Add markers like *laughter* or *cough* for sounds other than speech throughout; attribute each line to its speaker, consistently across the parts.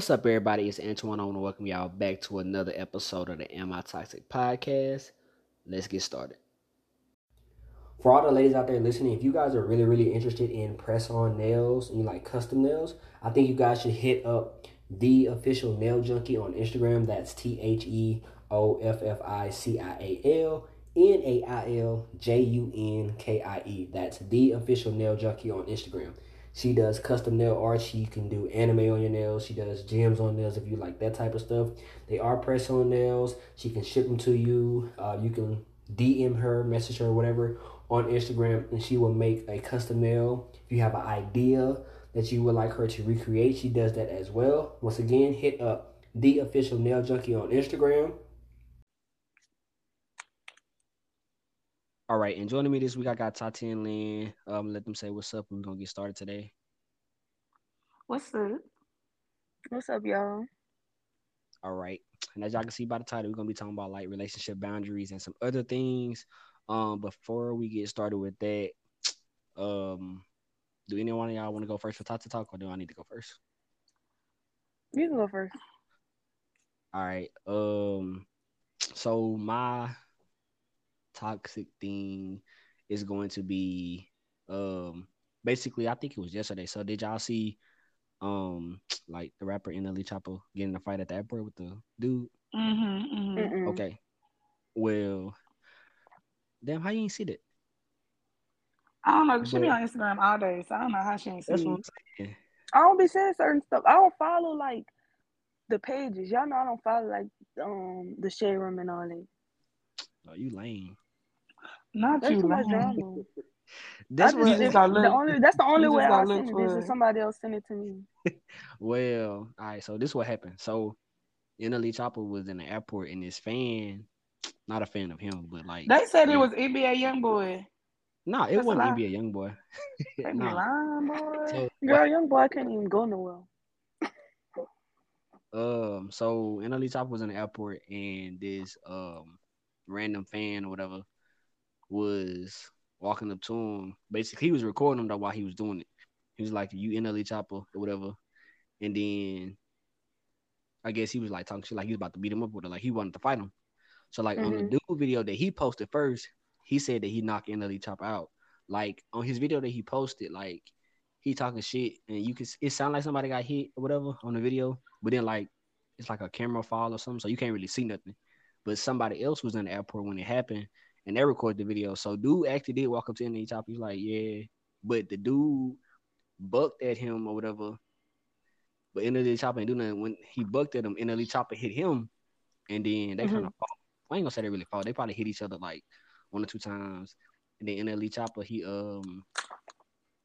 Speaker 1: What's up, everybody? It's Antwan. I want to welcome y'all back to another episode of the Am I Toxic podcast. Let's get started. For all the ladies out there listening, if you guys are really, really interested in press on nails and you like custom nails, I think you guys should hit up the official nail junkie on Instagram. That's T H E O F F I C I A L N A I L J U N K I E. That's the official nail junkie on Instagram. She does custom nail art. She can do anime on your nails. She does gems on nails if you like that type of stuff. They are press on nails. She can ship them to you. Uh, you can DM her, message her, whatever on Instagram, and she will make a custom nail. If you have an idea that you would like her to recreate, she does that as well. Once again, hit up the official nail junkie on Instagram. All right, and joining me this week, I got Tati and Lin. Um, let them say what's up. We're gonna get started today.
Speaker 2: What's up? What's up, y'all?
Speaker 1: All right, and as y'all can see by the title, we're gonna be talking about like relationship boundaries and some other things. Um, before we get started with that, um, do anyone of y'all want to go first for Tati talk, or do I need to go first?
Speaker 2: You can go first.
Speaker 1: All right. Um, so my toxic thing is going to be um basically I think it was yesterday. So did y'all see um *tsk* like the rapper NLE Chopper getting a fight at the airport with the dude?
Speaker 2: Mm-hmm, mm-hmm.
Speaker 1: Okay. Well, damn, how you ain't see that?
Speaker 2: I don't know. She
Speaker 1: But-
Speaker 2: be on Instagram all day, so I don't know how she ain't
Speaker 1: That's
Speaker 2: see
Speaker 1: what I'm
Speaker 2: it.
Speaker 1: saying.
Speaker 2: I don't be saying certain stuff. I don't follow like the pages. Y'all know I don't follow like um the shade room and all that.
Speaker 1: Oh, you lame.
Speaker 2: Not
Speaker 3: That's
Speaker 2: you,
Speaker 3: too much
Speaker 2: lame.
Speaker 3: drama.
Speaker 1: That's what
Speaker 2: just,
Speaker 3: just
Speaker 2: if-
Speaker 3: gotta
Speaker 2: the only that's the only way I
Speaker 3: gotta
Speaker 2: send
Speaker 3: look
Speaker 2: it is if
Speaker 3: it.
Speaker 2: somebody else send it to me. *laughs*
Speaker 1: well, all right, so this what happened. So NLE Chopper was in the airport and his fan, not a fan of him, but like
Speaker 3: They said
Speaker 1: yeah.
Speaker 3: it was NBA YoungBoy.
Speaker 1: no, it
Speaker 2: That's
Speaker 1: wasn't
Speaker 2: lie.
Speaker 1: NBA YoungBoy. *laughs*
Speaker 3: They be
Speaker 1: nah.
Speaker 3: lying, boy.
Speaker 1: So
Speaker 2: Girl, young boy can't even go nowhere.
Speaker 1: Um, so NLE Chopper was in the airport and this um random fan or whatever was walking up to him. Basically, he was recording him though while he was doing it. He was like, "You NLE Chopper or whatever," and then I guess he was like talking shit like he was about to beat him up with it, like he wanted to fight him. So like on the
Speaker 2: Mhm.
Speaker 1: dude video that he posted first, he said that he knocked NLE Chopper out. Like on his video that he posted, like he talking shit and you can it sound like somebody got hit or whatever on the video, but then like it's like a camera fall or something, so you can't really see nothing. But somebody else was in the airport when it happened and they recorded the video. So dude actually did walk up to NLE Chopper. He's like, yeah, but the dude bucked at him or whatever. But NLE Chopper didn't do nothing. When he bucked at him, NLE Chopper hit him, and then they kind of fought. I ain't gonna say they really fought. They probably hit each other like one or two times. And then NLE Chopper, he um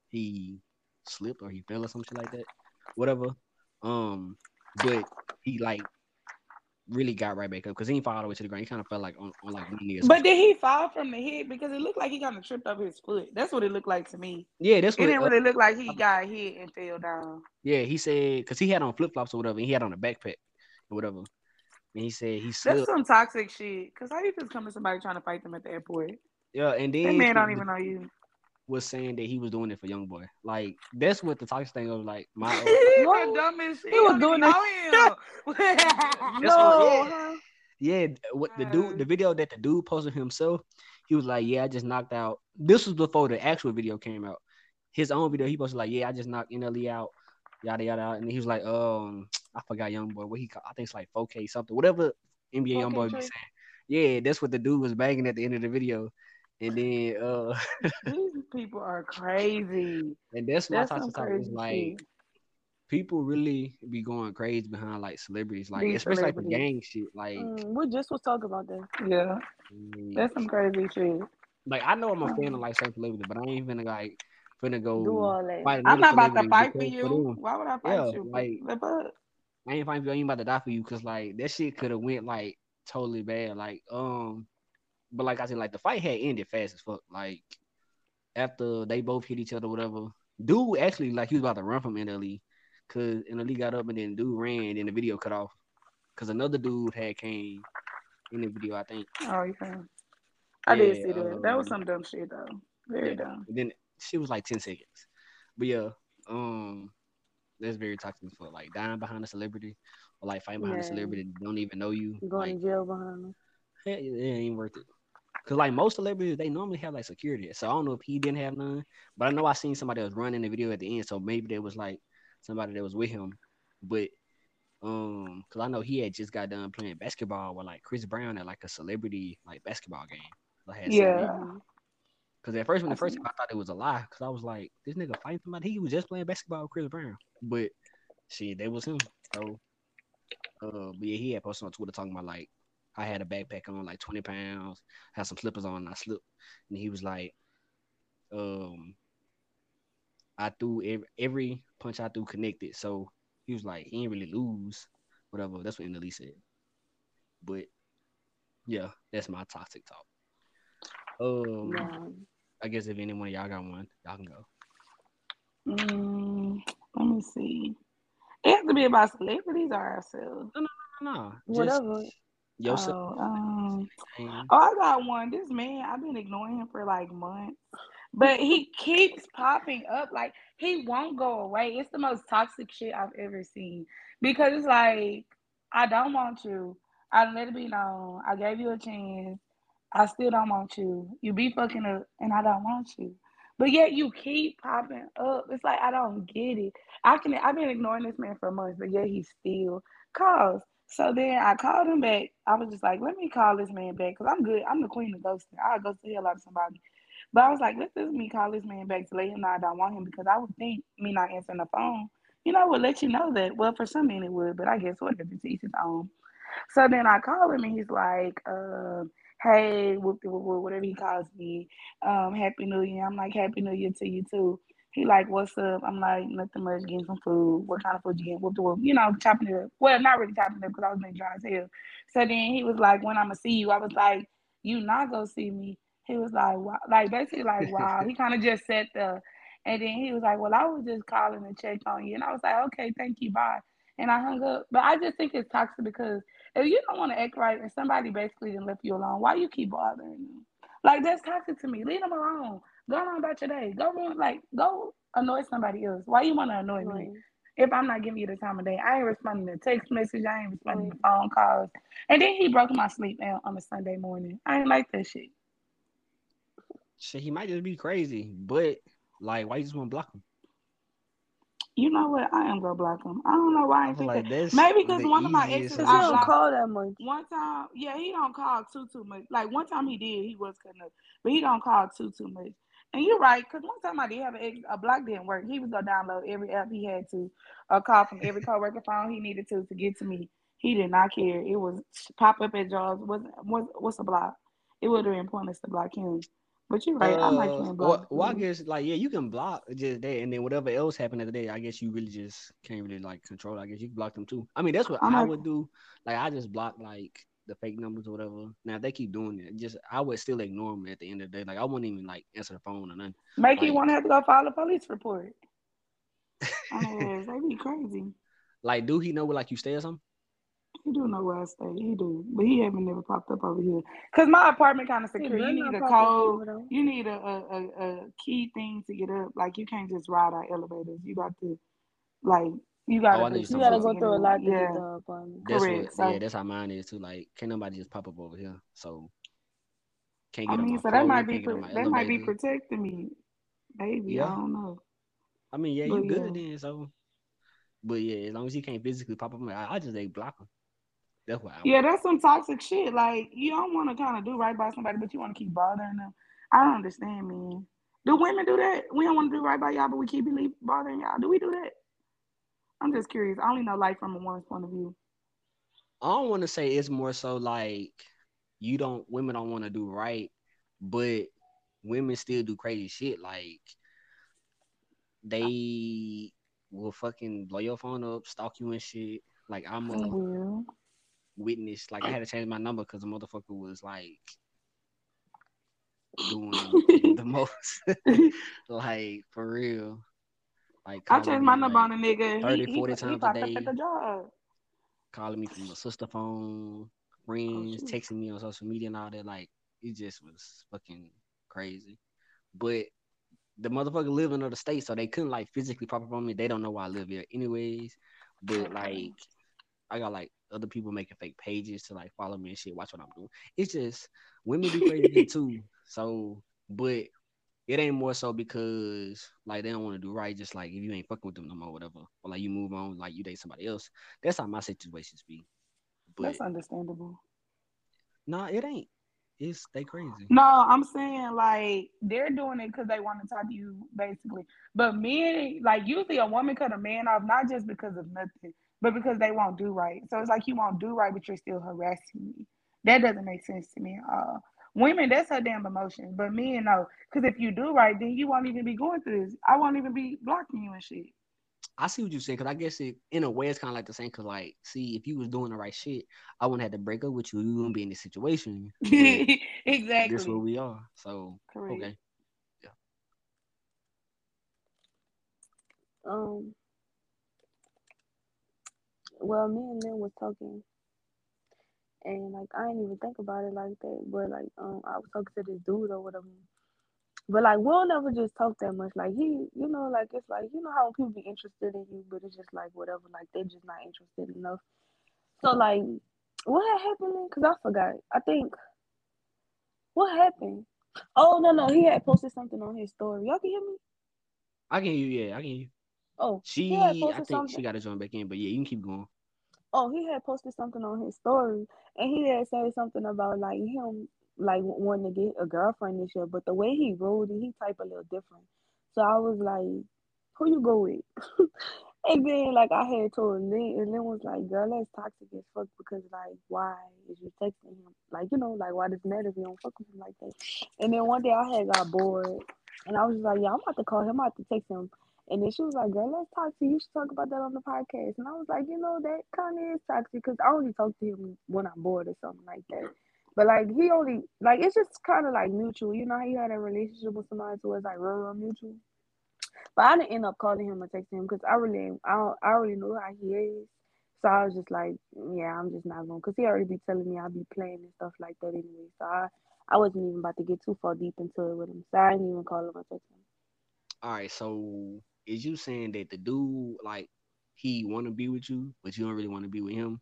Speaker 1: he slipped or he fell or some shit like that. Whatever. Um, but he like really got right back up because he didn't fall all the way to the ground. He kind of felt like on, on like one knee
Speaker 3: But did he fall from the hit? Because it looked like he kind of tripped up his foot. That's what it looked like to me.
Speaker 1: yeah, that's
Speaker 3: It
Speaker 1: what.
Speaker 3: didn't
Speaker 1: uh,
Speaker 3: really look like he got hit and fell down.
Speaker 1: yeah, he said because he had on flip flops or whatever. And he had on a backpack or whatever. And he said he
Speaker 3: That's some toxic shit. Cause how you just come to somebody trying to fight them at the airport?
Speaker 1: Yeah, and then
Speaker 3: That
Speaker 1: man
Speaker 3: don't even know you.
Speaker 1: Was saying that he was doing it for young boy. Like that's what the toxic thing was. Like my *laughs*
Speaker 3: He
Speaker 2: What?
Speaker 3: the dumbest shit.
Speaker 2: He was doing
Speaker 3: don't
Speaker 2: it.
Speaker 3: even know him.
Speaker 1: That's what-
Speaker 2: No,
Speaker 1: Yeah, what the dude, the video that the dude posted himself, he was like, "Yeah, I just knocked out." This was before the actual video came out. His own video, he posted like, "Yeah, I just knocked NLE out." Yada yada, and he was like, "Um, I forgot young boy. What he call? I think it's like 4K something, whatever NBA YoungBoy be saying." Yeah, that's what the dude was banging at the end of the video, and then uh, *laughs*
Speaker 3: These people are crazy.
Speaker 1: and that's my
Speaker 3: some
Speaker 1: toxic topic is like people really be going crazy behind like celebrities, like
Speaker 3: These
Speaker 1: especially like the gang shit, like.
Speaker 2: Mm, we just was talking about that.
Speaker 3: Yeah,
Speaker 1: mm,
Speaker 3: that's some crazy shit.
Speaker 1: Like I know I'm a fan of like certain celebrities, but I ain't even like finna go
Speaker 2: Do all that.
Speaker 1: fight
Speaker 3: I'm not about to fight for you.
Speaker 1: them.
Speaker 3: Why would I fight
Speaker 1: Yeah,
Speaker 3: you?
Speaker 1: like- I ain't fighting for you. I ain't about to die for you because like that shit could have went like totally bad. Like um, but like I said, like the fight had ended fast as fuck. Like after they both hit each other, whatever. Dude actually like he was about to run from NLE because NLE got up and then dude ran and the video cut off because another dude had came in the video. I think.
Speaker 3: oh yeah, I did
Speaker 1: Yeah,
Speaker 3: see that. that was some dumb shit though. Very
Speaker 1: Yeah.
Speaker 3: dumb.
Speaker 1: And then she was like 10 seconds. But yeah, um That's very toxic for like dying behind a celebrity or like fighting behind a celebrity that don't even know you.
Speaker 2: Going
Speaker 1: like,
Speaker 2: to jail behind them.
Speaker 1: it, it ain't worth it. Cause like most celebrities, they normally have like security. So I don't know if he didn't have none, but I know I seen somebody else running the video at the end. So maybe there was like somebody that was with him. But um, cause I know he had just got done playing basketball with like Chris Brown at like a celebrity like basketball game. Like, had
Speaker 3: Yeah.
Speaker 1: Cause at first, when the first time I thought it was a lie, cause I was like, this nigga fighting somebody. He was just playing basketball with Chris Brown. But shit, that was him. So, uh, but yeah, he had posted on Twitter talking about like, I had a backpack on like 20 pounds, had some slippers on, and I slipped. And he was like, um, I threw every, every punch I threw connected. So he was like, he didn't really lose, whatever. That's what NLE said. But yeah, that's my toxic talk. Um,
Speaker 2: Yeah.
Speaker 1: I guess if anyone of y'all got one, y'all can go.
Speaker 3: Mm, let me see. It has to be about celebrities or ourselves.
Speaker 1: No, just
Speaker 2: Whatever.
Speaker 1: Yourself.
Speaker 3: Oh, um, oh, I got one. This man, I've been ignoring him for like months, but he keeps popping up. Like he won't go away. It's the most toxic shit I've ever seen because it's like I don't want you. I let it be known. I gave you a chance. I still don't want you. You be fucking up, and I don't want you. But yet you keep popping up. It's like I don't get it. I can. I've been ignoring this man for months, but yet he still calls. So then I called him back. I was just like, let me call this man back because I'm good. I'm the queen of ghosting. I'll ghost the hell out of somebody. But I was like, let this me call this man back to let him know I don't want him because I would think me not answering the phone, you know, would let you know that. Well, for some men it would, but I guess whatever to each his own. So then I call him and he's like, um, hey, whoop, whoop, whoop, whatever he calls me, um, Happy New Year. I'm like, Happy New Year to you too. He like, what's up? I'm like, nothing much, getting some food. What kind of food you get? Whoop, whoop, you know, chopping it up. Well, not really chopping it up because I was being dry as hell. So then he was like, when I'm gonna see you, I was like, you not gonna see me. He was like, wow, like basically like, wow. he *laughs* kind of just said the and then he was like, well, I was just calling to check on you, and I was like, okay, thank you, bye. And I hung up. But I just think it's toxic because if you don't want to act right and somebody basically didn't left you alone, why you keep bothering them? Like that's toxic to me. Leave them alone. Go on about your day. Go ruin, like go annoy somebody else. Why you want to annoy me? If I'm not giving you the time of day. I ain't responding to text messages. I ain't responding to phone calls. And then he broke my sleep out on a Sunday morning. I ain't like that shit.
Speaker 1: Shit, he might just be crazy, but like, why you just want to block him?
Speaker 3: You know what? I am gonna block him. I don't know why I
Speaker 1: I
Speaker 3: ain't think
Speaker 1: like
Speaker 3: that. Maybe because one of my exes,
Speaker 2: Cause
Speaker 3: I
Speaker 2: don't
Speaker 3: blocked
Speaker 2: call that much.
Speaker 3: one time. Yeah, he don't call too too much. Like one time he did, he was cutting up, but he don't call too too much. And you're right, because one time I did have an ex, a block didn't work. He was gonna download every app he had to, or call from every coworker phone he needed to to get to me. He did not care. It was pop up at Jaws. Wasn't what, what's a block? It would have been pointless to block him. But you're right. I might
Speaker 1: Uh,
Speaker 3: can't
Speaker 1: well,
Speaker 3: block.
Speaker 1: well, I
Speaker 3: him.
Speaker 1: guess like yeah, you can block just that, and then whatever else happened at the day, I guess you really just can't really like control. I guess you can block them too. I mean, that's what
Speaker 3: I
Speaker 1: I
Speaker 3: might-
Speaker 1: would do. Like I just block like the fake numbers or whatever. Now if they keep doing it, just I would still ignore them at the end of the day. Like I wouldn't even like answer the phone or nothing.
Speaker 3: Make you
Speaker 1: like-
Speaker 3: want to have to go file a police report. *laughs* Oh, they be crazy.
Speaker 1: Like, do he know where like you stay or something?
Speaker 3: He do know where I stay. He do, but he haven't never popped up over here. Cause my apartment kind of secure. You need a code. You need a, a, a, a key thing to get up. Like you can't just ride our elevators. You got to, like, you got
Speaker 1: Oh, I know
Speaker 3: to.
Speaker 1: you're
Speaker 2: You gotta go through a lot to
Speaker 3: Yeah.
Speaker 2: get the apartment.
Speaker 1: That's
Speaker 3: Correct,
Speaker 1: what.
Speaker 3: so-
Speaker 1: yeah, that's how mine is too. Like, can't nobody just pop up over here. So can't get on
Speaker 3: mean, so
Speaker 1: floor,
Speaker 3: that might be
Speaker 1: can't get on
Speaker 3: pro-
Speaker 1: my
Speaker 3: that might be protecting me, maybe.
Speaker 1: Yeah.
Speaker 3: I don't know.
Speaker 1: I mean, yeah,
Speaker 3: But
Speaker 1: you good
Speaker 3: yeah.
Speaker 1: then. So, but yeah, as long as you can't physically pop up, I, I just they block them. That's what I would.
Speaker 3: Yeah, that's some toxic shit. Like you don't want to kind of do right by somebody, but you want to keep bothering them. I don't understand, man. Do women do that? We don't want to do right by y'all, but we keep believe bothering y'all. Do we do that? I'm just curious. I only know life from a woman's point of view.
Speaker 1: I don't want to say it's more so like you don't women don't want to do right, but women still do crazy shit. Like they will fucking blow your phone up, stalk you and shit. Like I'm a oh,
Speaker 3: Well,
Speaker 1: witness. Like I had to change my number because the motherfucker was like doing *laughs* the most. *laughs* like for real. Like
Speaker 3: I changed my number
Speaker 1: like,
Speaker 3: on a nigga.
Speaker 1: 30,
Speaker 3: he,
Speaker 1: 40
Speaker 3: he,
Speaker 1: times
Speaker 3: he
Speaker 1: a day.
Speaker 3: at the job.
Speaker 1: calling me from the sister phone, oh, friends,
Speaker 3: shoot.
Speaker 1: texting me on social media and all that. Like it just was fucking crazy. But the motherfucker live in another state, so they couldn't like physically pop up on me. They don't know why I live here, anyways. But like, I got like other people making fake pages to like follow me and shit. Watch what I'm doing. It's just women be crazy *laughs* too. So, but it ain't more so because like they don't want to do right. Just like if you ain't fucking with them no more, whatever, or like you move on, like you date somebody else. That's how my situations be.
Speaker 3: But that's understandable.
Speaker 1: Nah, it ain't. It's they crazy.
Speaker 3: No, I'm saying like they're doing it because they want to talk to you, basically. But men, like usually a woman cut a man off not just because of nothing, but because they won't do right. So it's like you won't do right, but you're still harassing me. That doesn't make sense to me. Uh, women, that's her damn emotions. But men, no, because if you do right, then you won't even be going through this. I won't even be blocking you and shit.
Speaker 1: I see what you're saying because I guess it in a way it's kind of like the same. Because like, see, if you was doing the right shit, I wouldn't have to break up with you. You wouldn't be in this situation. *laughs*
Speaker 3: exactly.
Speaker 1: That's where we are. So Correct. okay, yeah.
Speaker 2: Um. Well, me and Lin was talking, and like I didn't even think about it like that. But like, um, I was talking to this dude or whatever but like we'll never just talk that much. Like he, you know, like it's like you know how people be interested in you, but it's just like whatever. Like they're just not interested enough. So like, what had happened? Cause I forgot. I think what happened. Oh no no, he had posted something on his story. Y'all can hear me.
Speaker 1: I can hear you. Yeah, I can hear you.
Speaker 2: Oh,
Speaker 1: she. I think something. she got to join back in, but yeah, you can keep going.
Speaker 2: Oh, he had posted something on his story, and he had said something about like him like wanting to get a girlfriend this year, but the way he wrote it, he typed a little different. So I was like, "Who you go with?" *laughs* and then like I had told Lin, and Lin was like, "Girl, that's toxic as fuck because like why is you texting him? Like you know, like why does it matter if you don't fuck with him like that?" And then one day I had got bored, and I was just like, "Yeah, I'm about to call him. I'm about to text him." And then she was like, "Girl, let's talk to you. You should talk about that on the podcast." And I was like, "You know, that kind of is toxic because I only talk to him when I'm bored or something like that." But like he only like it's just kind of like mutual. You know how you had a relationship with somebody who was like real, real mutual. But I didn't end up calling him or texting him because I really I I already know how he is. So I was just like, yeah, I'm just not going because he already be telling me I'll be playing and stuff like that anyway. So I I wasn't even about to get too far deep into it with him. So I didn't even call him or text him.
Speaker 1: All right, so is you saying that the dude like he want to be with you, but you don't really want to be with him?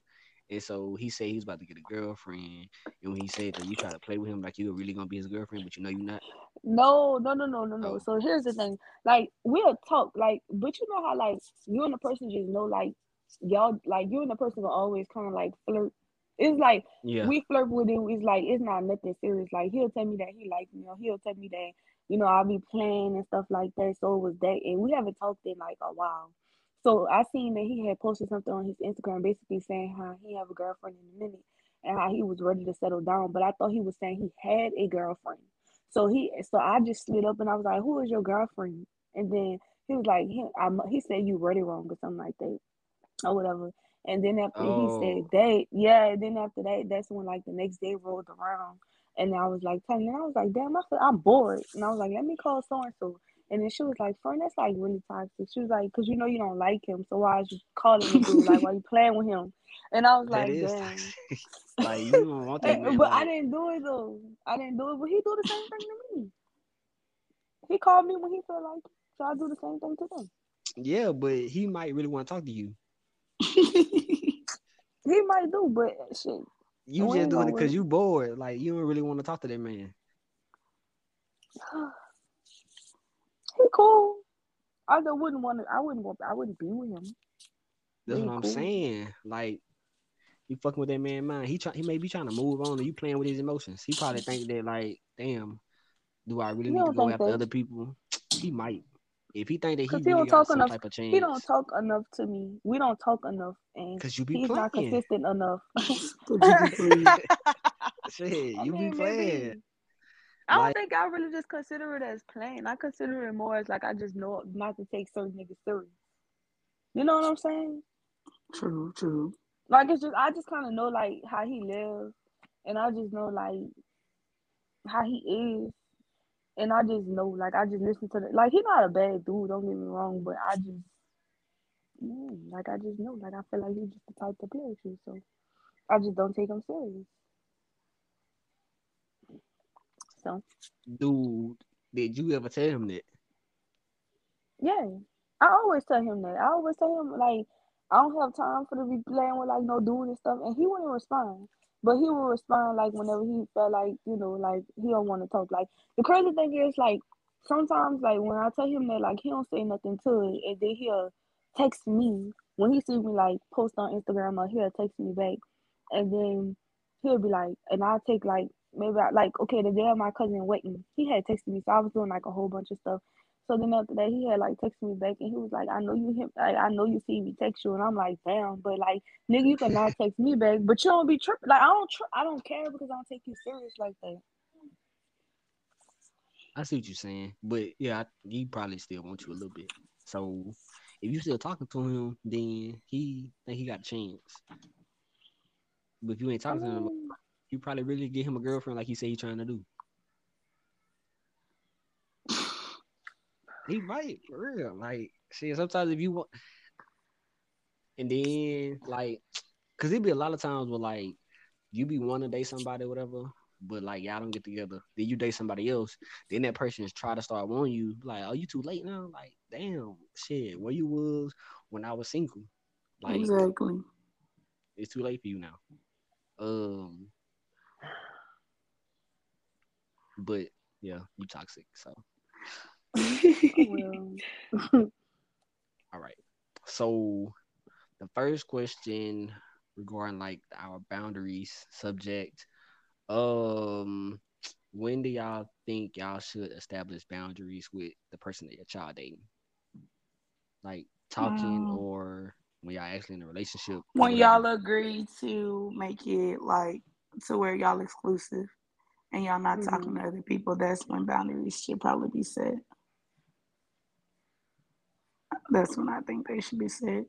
Speaker 1: And so he said he's about to get a girlfriend. And when he said that you try to play with him like you're really gonna be his girlfriend, but you know you're not.
Speaker 2: No, no, no, no, no, no. Oh. So here's the thing. Like we'll talk, like, but you know how like you and the person just know like y'all like you and the person will always kind of like flirt. It's like yeah. we flirt with him. It's like it's not nothing serious. Like he'll tell me that he likes me, or he'll tell me that you know I'll be playing and stuff like that. So it was that, and we haven't talked in like a while. So I seen that he had posted something on his Instagram basically saying how he have a girlfriend in a minute and how he was ready to settle down. But I thought he was saying he had a girlfriend. So he so I just slid up and I was like, Who is your girlfriend? And then he was like, he, I, he said you read it wrong or something like that or whatever. And then after oh. he said oh. that, yeah, and then after that, that's when like the next day rolled around and I was like telling and I was like, damn, I feel I'm bored. And I was like, let me call so and so. And then she was like, "Friend, that's like really toxic." She was like, "Cause you know you don't like him, so why is you calling him? like, why you playing with him?" And I was that like, "Damn." *laughs*
Speaker 1: like you want that man.
Speaker 2: But like... I didn't do it though. I didn't do it, but he do the same thing to me. He called me when he felt like, it, so I do the same thing to them.
Speaker 1: Yeah, but he might really want to talk to you. *laughs*
Speaker 2: he might do, but shit.
Speaker 1: You just doing it because you bored. Like you don't really want to talk to that man. *sighs*
Speaker 2: he cool. I just wouldn't want to. I wouldn't want. I wouldn't be with him.
Speaker 1: That's what I'm cool. saying. Like you fucking with that man mind. He try. He may be trying to move on, and you playing with his emotions. He probably think that like, damn, do I really need to go after that. other people? He might. If he think that he, really don't talk enough, type of chance,
Speaker 2: he don't talk enough to me. We don't talk enough, and because you be he's playing. not consistent enough. *laughs* *laughs* *laughs*
Speaker 1: Shit, you be playing. Maybe.
Speaker 2: I don't like, think I really just consider it as playing. I consider it more as like I just know not to take certain niggas serious. You know what I'm saying?
Speaker 3: True, true.
Speaker 2: Like it's just I just kind of know like how he lives, and I just know like how he is, and I just know like I just listen to the like he's not a bad dude. Don't get me wrong, but I just mm, like I just know like I feel like he's just the type to play with you, so I just don't take him serious. So,
Speaker 1: dude, did you ever tell him that?
Speaker 2: Yeah, I always tell him that. I always tell him like I don't have time for to be playing with like no dude and stuff, and he wouldn't respond. But he will respond like whenever he felt like you know like he don't want to talk. Like the crazy thing is like sometimes like when I tell him that like he don't say nothing to it, and then he'll text me when he sees me like post on Instagram or he'll text me back, and then he'll be like, and I'll take like maybe I, like okay the day of my cousin wedding, he had texted me, so I was doing like a whole bunch of stuff. So then after that, he had like texted me back, and he was like, "I know you him, I, I know you see me text you," and I'm like, "Damn," but like, nigga, you cannot *laughs* text me back, but you don't be tripping. Like, I don't, tri- I don't care because I don't take you serious like that.
Speaker 1: I see what you're saying, but yeah, I, he probably still wants you a little bit. So if you still talking to him, then he think he got a chance. But if you ain't talking to him, mm. you probably really get him a girlfriend like he said he trying to do. He might for real. Like, see, sometimes if you want, and then like, cause it be a lot of times where like you be wanting to date somebody, or whatever, but like y'all don't get together. Then you date somebody else. Then that person is try to start wanting you. Like, oh, you too late now. Like, damn, shit, where you was when I was single.
Speaker 3: Like, exactly.
Speaker 1: It's too late for you now. Um, but yeah, you toxic. So. *laughs* All *laughs* right. So the first question regarding like our boundaries subject um, when do y'all think y'all should establish boundaries with the person that your child dating? Like talking um, or when y'all actually in a relationship?
Speaker 3: When y'all agree to make it like to where y'all exclusive and y'all not mm-hmm. talking to other people, that's when boundaries should probably be set. That's when I think they should be set.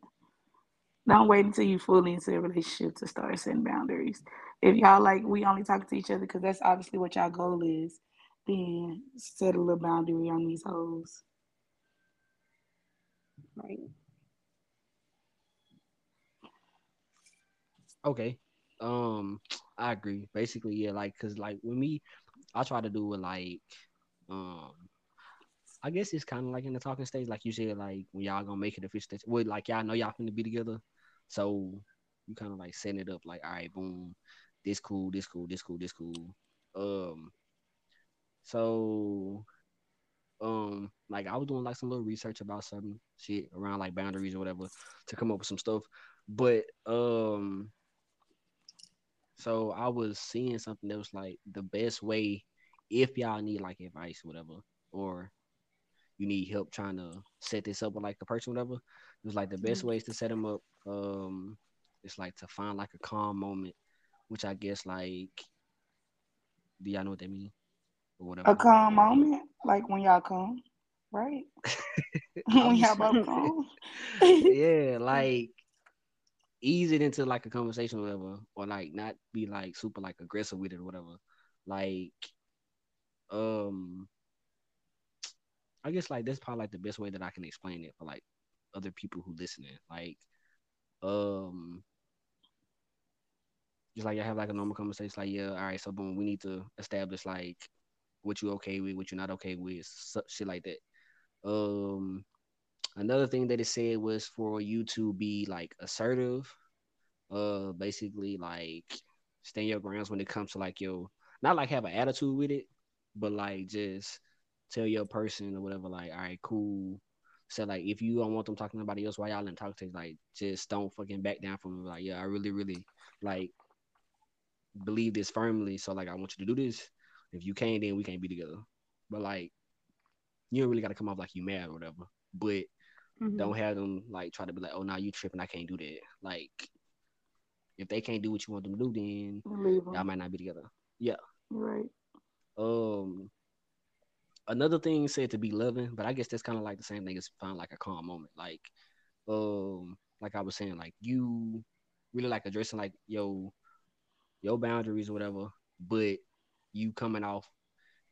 Speaker 3: Don't wait until you fully into a relationship to start setting boundaries. If y'all like we only talk to each other because that's obviously what y'all goal is, then set a little boundary on these hoes. Right.
Speaker 1: Okay. Um, I agree. Basically, yeah, like cause like with me, I try to do it like um I guess it's kind of like in the talking stage, like you said, like when y'all gonna make it official. Well, like y'all know y'all finna be together, so you kind of like setting it up like, all right, boom, this cool, this cool, this cool, this cool. Um, so, um, like I was doing like some little research about some shit around like boundaries or whatever to come up with some stuff, but um, so I was seeing something that was like the best way if y'all need like advice, or whatever, or you need help trying to set this up with like a person, whatever. It was like the best mm-hmm. ways to set them up. Um, it's like to find like a calm moment, which I guess like, do y'all know what that mean?
Speaker 3: Or whatever. A calm moment, like when y'all come, right? *laughs* *laughs* when y'all both *laughs* come.
Speaker 1: yeah, like ease it into like a conversation or whatever, or like not be like super like aggressive with it or whatever. Like, um, I guess like that's probably like the best way that I can explain it for like other people who listening. Like, um, just like I have like a normal conversation, like yeah, all right, so boom, we need to establish like what you okay with, what you're not okay with, shit like that. Um, another thing that it said was for you to be like assertive, uh, basically like stand your grounds when it comes to like your not like have an attitude with it, but like just tell your person or whatever, like, all right, cool. So like if you don't want them talking to anybody else, why y'all didn't talk to like just don't fucking back down from them. Like, yeah, I really, really like believe this firmly. So like I want you to do this. If you can't, then we can't be together. But like you don't really gotta come off like you mad or whatever. But mm-hmm. don't have them like try to be like, oh now nah, you tripping, I can't do that. Like if they can't do what you want them to do, then y'all might not be together. Yeah.
Speaker 3: Right.
Speaker 1: Um another thing said to be loving, but I guess that's kind of like the same thing as find like a calm moment. Like, um, like I was saying, like you really like addressing like yo your boundaries or whatever, but you coming off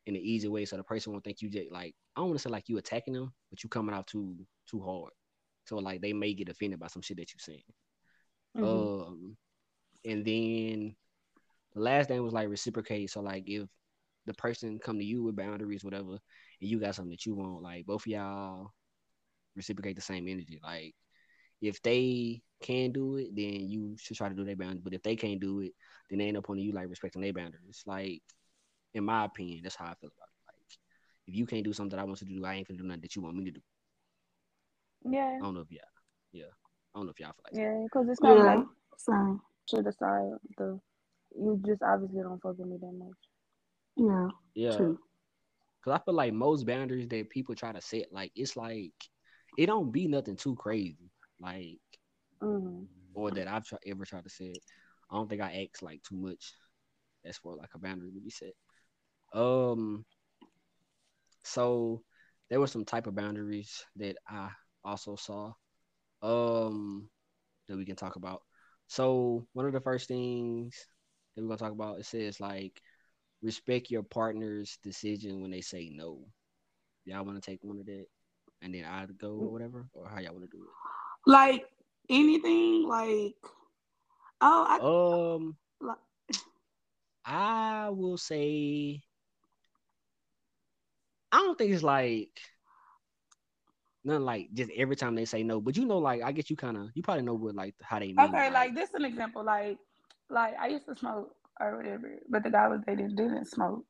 Speaker 1: in an easy way so the person won't think you just like I don't want to say like you attacking them, but you coming out too too hard. So like they may get offended by some shit that you're saying. Mm-hmm. Um and then the last thing was like reciprocate. So like if the person come to you with boundaries, whatever, and you got something that you want, like both of y'all reciprocate the same energy. Like if they can do it, then you should try to do their boundaries. But if they can't do it, then they end up on you like respecting their boundaries. Like in my opinion, that's how I feel about it. Like if you can't do something that I want you to do, I ain't gonna do nothing that you want me to do.
Speaker 2: Yeah.
Speaker 1: I don't know if y'all. Yeah. I don't know if y'all feel like
Speaker 2: Yeah, because it's kind of yeah. like same. To the side the you just obviously don't fuck with me that much.
Speaker 3: Yeah.
Speaker 1: Yeah. True. Cause I feel like most boundaries that people try to set, like it's like it don't be nothing too crazy, like
Speaker 2: mm-hmm.
Speaker 1: or that I've try, ever tried to set. I don't think I ask like too much. That's for like a boundary to be set. Um. So there were some type of boundaries that I also saw. Um, that we can talk about. So one of the first things that we're gonna talk about it says like respect your partner's decision when they say no. Y'all want to take one of that, and then I go or whatever, or how y'all want to do it?
Speaker 3: Like anything, like oh,
Speaker 1: I, um, like, I will say, I don't think it's like nothing like just every time they say no, but you know, like I guess you kind of you probably know what like how they mean.
Speaker 3: Okay, like, like this an example, like like I used to smoke or whatever. But the guy was dating didn't smoke.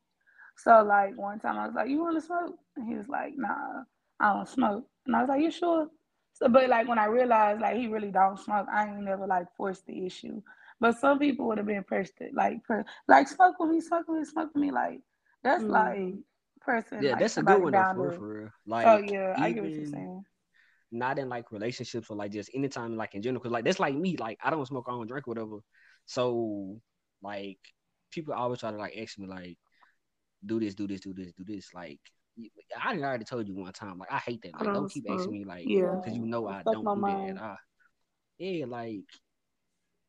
Speaker 3: So like one time I was like, "You want to smoke?" And he was like, "Nah, I don't smoke." And I was like, "You sure?" So, but like when I realized like he really don't smoke, I ain't never like forced the issue. But some people would have been pressed it, like per, like smoke with me, smoke with me, smoke with me. Like that's mm. like person.
Speaker 1: Yeah,
Speaker 3: like,
Speaker 1: that's a good one though, for, for real. Like,
Speaker 3: oh yeah, I get what you're saying.
Speaker 1: Not in like relationships or like just anytime like in general, because like that's like me. Like I don't smoke, I don't drink, whatever. So like people always try to like ask me like, do this, do this, do this, do this. Like I already told you one time. Like I hate that. Like don't, don't keep asking me like, yeah, because you know I don't do mind. that. I, yeah, like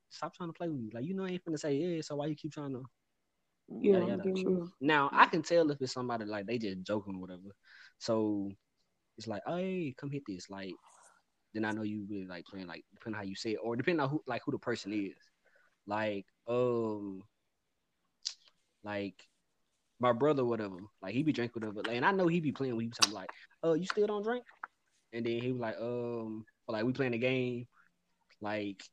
Speaker 1: stop trying to play with me. Like you know I ain't gonna say yeah. So why you keep trying to?
Speaker 3: Yeah.
Speaker 1: Now I can tell if it's somebody like they just joking or whatever. So it's like, oh, hey, come hit this. Like then I know you really like playing like depending on how you say it or depending on who like who the person is. Like um like my brother, whatever, like he be drinking whatever, and I know he be playing. We be something like, "Uh, you still don't drink?" And then he was like, "Um, like we playing a game, like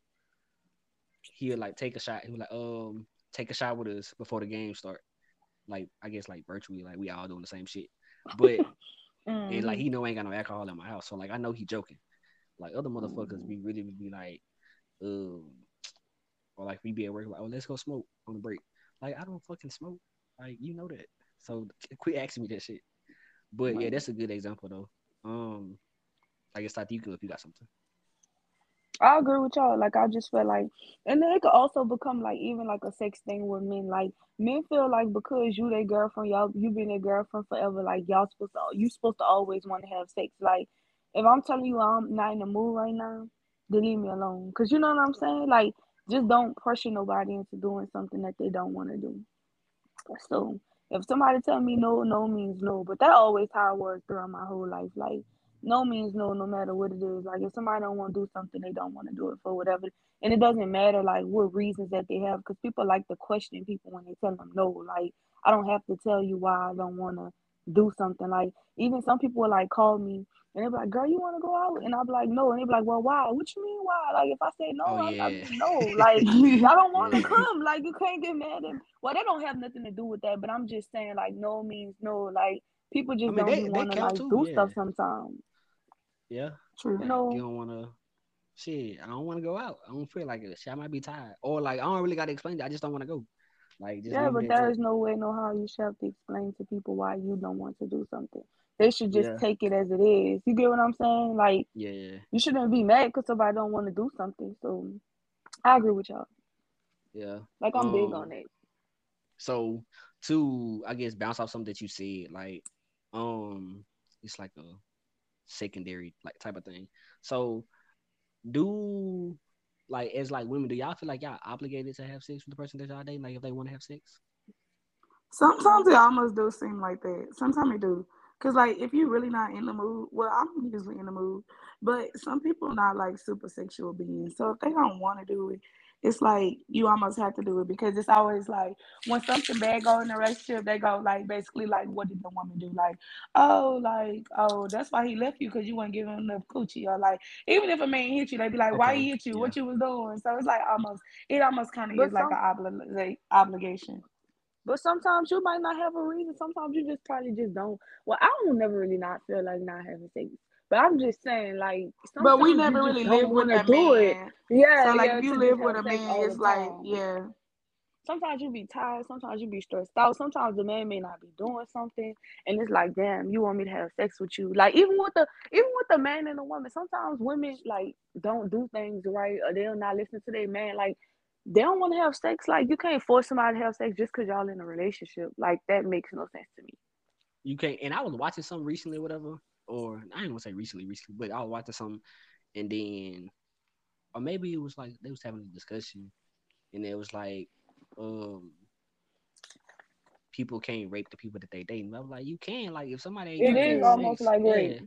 Speaker 1: he'll like take a shot. He was like, um, take a shot with us before the game start. Like I guess like virtually, like we all doing the same shit, but mm. *laughs* and like he know I ain't got no alcohol in my house, so like I know he joking. Like other motherfuckers be really be like, um, or like we be at work like, oh let's go smoke on the break. Like I don't fucking smoke. Like you know that. So quit asking me that shit. But yeah, that's a good example though. Um, I guess like you could if you got something.
Speaker 2: I agree with y'all. Like I just feel like, and then it could also become like even like a sex thing with men. Like men feel like because you their girlfriend, y'all you been their girlfriend forever. Like y'all supposed to you supposed to always want to have sex. Like if I'm telling you I'm not in the mood right now, then leave me alone. Cause you know what I'm saying. Like just don't pressure nobody into doing something that they don't want to do. So if somebody tell me no, no means no. But that always how I was throughout my whole life. Like no means no, no matter what it is. Like if somebody don't want to do something, they don't want to do it for whatever. And it doesn't matter like what reasons that they have, because people like to question people when they tell them no. Like I don't have to tell you why I don't want to do something. Like even some people will like call me and they be like, "Girl, you want to go out?" And I'll be like, "No." And they be like, "Well, why? What you mean why? Like if I say no, oh, yeah. I, I no. Like I don't want to *laughs* come. Like you can't get mad at. Me. Well, they don't have nothing to do with that. But I'm just saying, like no means no. Like people just I mean, don't want to like too. do yeah. stuff sometimes.
Speaker 1: Yeah.
Speaker 2: True.
Speaker 1: You know, you don't want to. Shit, I don't want to go out. I don't feel like it. Shit, I might be tired, or like I don't really got to explain it. I just don't want to go. Like,
Speaker 2: yeah, but there is no way, no how you should have to explain to people why you don't want to do something. They should just yeah. take it as it is. You get what I'm saying? Like,
Speaker 1: yeah,
Speaker 2: you shouldn't be mad because somebody don't want to do something. So, I agree with y'all.
Speaker 1: Yeah,
Speaker 2: like I'm um, big on it.
Speaker 1: So, to I guess bounce off something that you said, like, um, it's like a secondary like type of thing. So, do like as like women, do y'all feel like y'all obligated to have sex with the person that y'all dating? Like if they want to have sex?
Speaker 3: Sometimes it almost do seem like that. Sometimes it do. Cause like if you're really not in the mood, well, I'm usually in the mood, but some people not like super sexual beings. So if they don't want to do it, it's like you almost have to do it because it's always like when something bad go in the relationship, they go like basically like, what did the woman do? Like, oh, like, oh, that's why he left you because you weren't giving him enough coochie, or like, even if a man hit you, they'd be like, why he hit you? Yeah. What you was doing? So it's like almost, it almost kind of is like an obli- obligation.
Speaker 2: But sometimes you might not have a reason. Sometimes you just probably just don't. Well, I don't never really not feel like not having sex. But I'm just saying, like,
Speaker 3: but we never really live with a man. It. Yeah, so like yeah, if you live with a man, it's like, yeah.
Speaker 2: Sometimes you be tired. Sometimes you be stressed out. Sometimes the man may not be doing something, and it's like, damn, you want me to have sex with you? Like even with the even with the man and the woman, sometimes women like don't do things right, or they'll not listen to their man. Like they don't want to have sex. Like you can't force somebody to have sex just because y'all in a relationship. Like that makes no sense to me.
Speaker 1: You can't. And I was watching something recently, or whatever, or I ain't gonna say recently, recently, but I was watching something, and then, or maybe it was like they was having a discussion, and it was like, um, people can't rape the people that they date. And I was like, you can. Like if somebody,
Speaker 2: it is almost sex, like
Speaker 1: rape.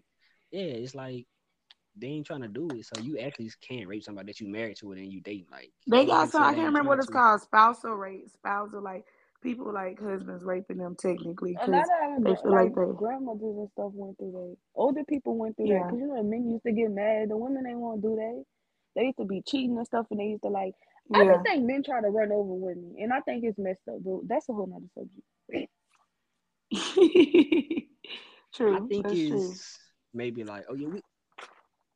Speaker 1: Yeah, yeah, it's like they ain't trying to do it. So you actually can't rape somebody that you married to and then you date. Like
Speaker 3: they got some. I can't remember what it's to. called. Spousal rape. Spousal like people like husbands raping them technically because they feel like, like they
Speaker 2: grandmothers and stuff went through that. Older people went through yeah. that because you know men used to get mad. The women they want to do that. They used to be cheating and stuff, and they used to like. Yeah. I just think men try to run over women, and I think it's messed up. But that's a whole nother subject. *laughs*
Speaker 3: true.
Speaker 1: I think it's true. maybe like, oh yeah, we,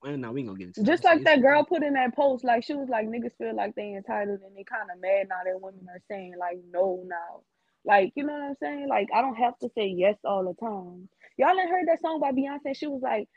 Speaker 1: well, no, we ain't gonna get into
Speaker 2: just like that girl put in that post, like she was like niggas feel like they entitled and they kind of mad now that women are saying like no now. Like, you know what I'm saying? Like, I don't have to say yes all the time. Y'all ain't heard that song by Beyonce? She was like,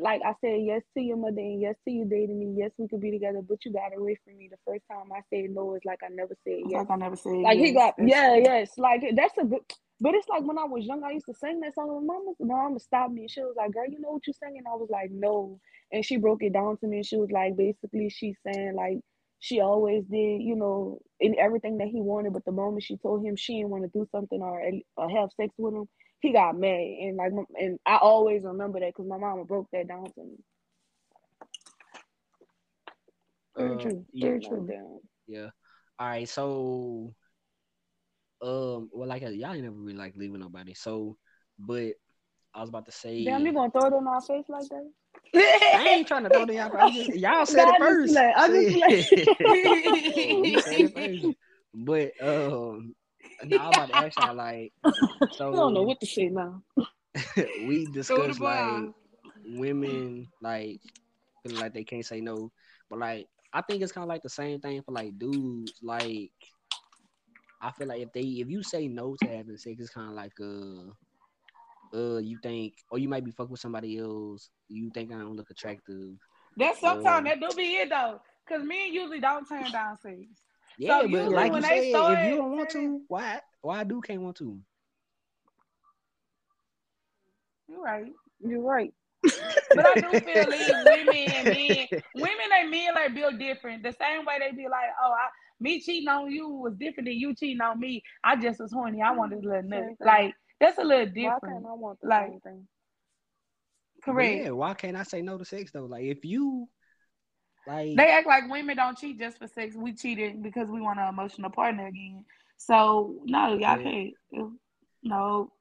Speaker 2: like I said yes to your mother and yes to you dating me. Yes, we could be together, but you got away from me. The first time I said no, it's like I never said yes.
Speaker 3: Like I never said
Speaker 2: like
Speaker 3: yes.
Speaker 2: he got yeah, yes. Like that's a good but it's like when I was young, I used to sing that song. My mama, my mama stopped me and she was like, Girl, you know what you're singing? I was like, No. And she broke it down to me and she was like, basically she's saying like she always did, you know, in everything that he wanted. But the moment she told him she didn't want to do something or, or have sex with him, he got mad. And like, and I always remember that because my mama broke that down to me. Very uh, true. Very yeah, true.
Speaker 1: Yeah. All right. So, um, well, like y'all ain't never really like leaving nobody. So, but I was about to say.
Speaker 2: Damn, you gonna throw it in our face like that?
Speaker 1: I ain't trying to throw it in y'all. Just, y'all said no, *laughs* it first. I just play. But um, now I'm about to ask y'all like, so *laughs*
Speaker 2: I don't know what to say now. *laughs*
Speaker 1: we discussed like women like feeling like they can't say no, but like I think it's kind of like the same thing for like dudes. Like I feel like if they if you say no to having sex, it's kind of like uh uh you think or you might be fucking with somebody else, you think I don't look attractive.
Speaker 3: That's sometimes uh, that do be it though. Cause men usually don't turn down sex.
Speaker 1: Yeah, so but like you said, if you don't want to, why why do can't want to?
Speaker 3: You're right.
Speaker 2: You're right.
Speaker 3: but I do feel *laughs* these women and men, women and men like built different. The same way they be like, oh, I, me cheating on you was different than you cheating on me. I just was horny. I wanted a little nut. Like that's a little different. Why can't I want the like, same thing? Correct.
Speaker 1: Yeah, why can't I say no to sex though? Like if you like
Speaker 3: they act like women don't cheat just for sex. We cheated because we want an emotional partner again. So no, y'all yeah. can't. No.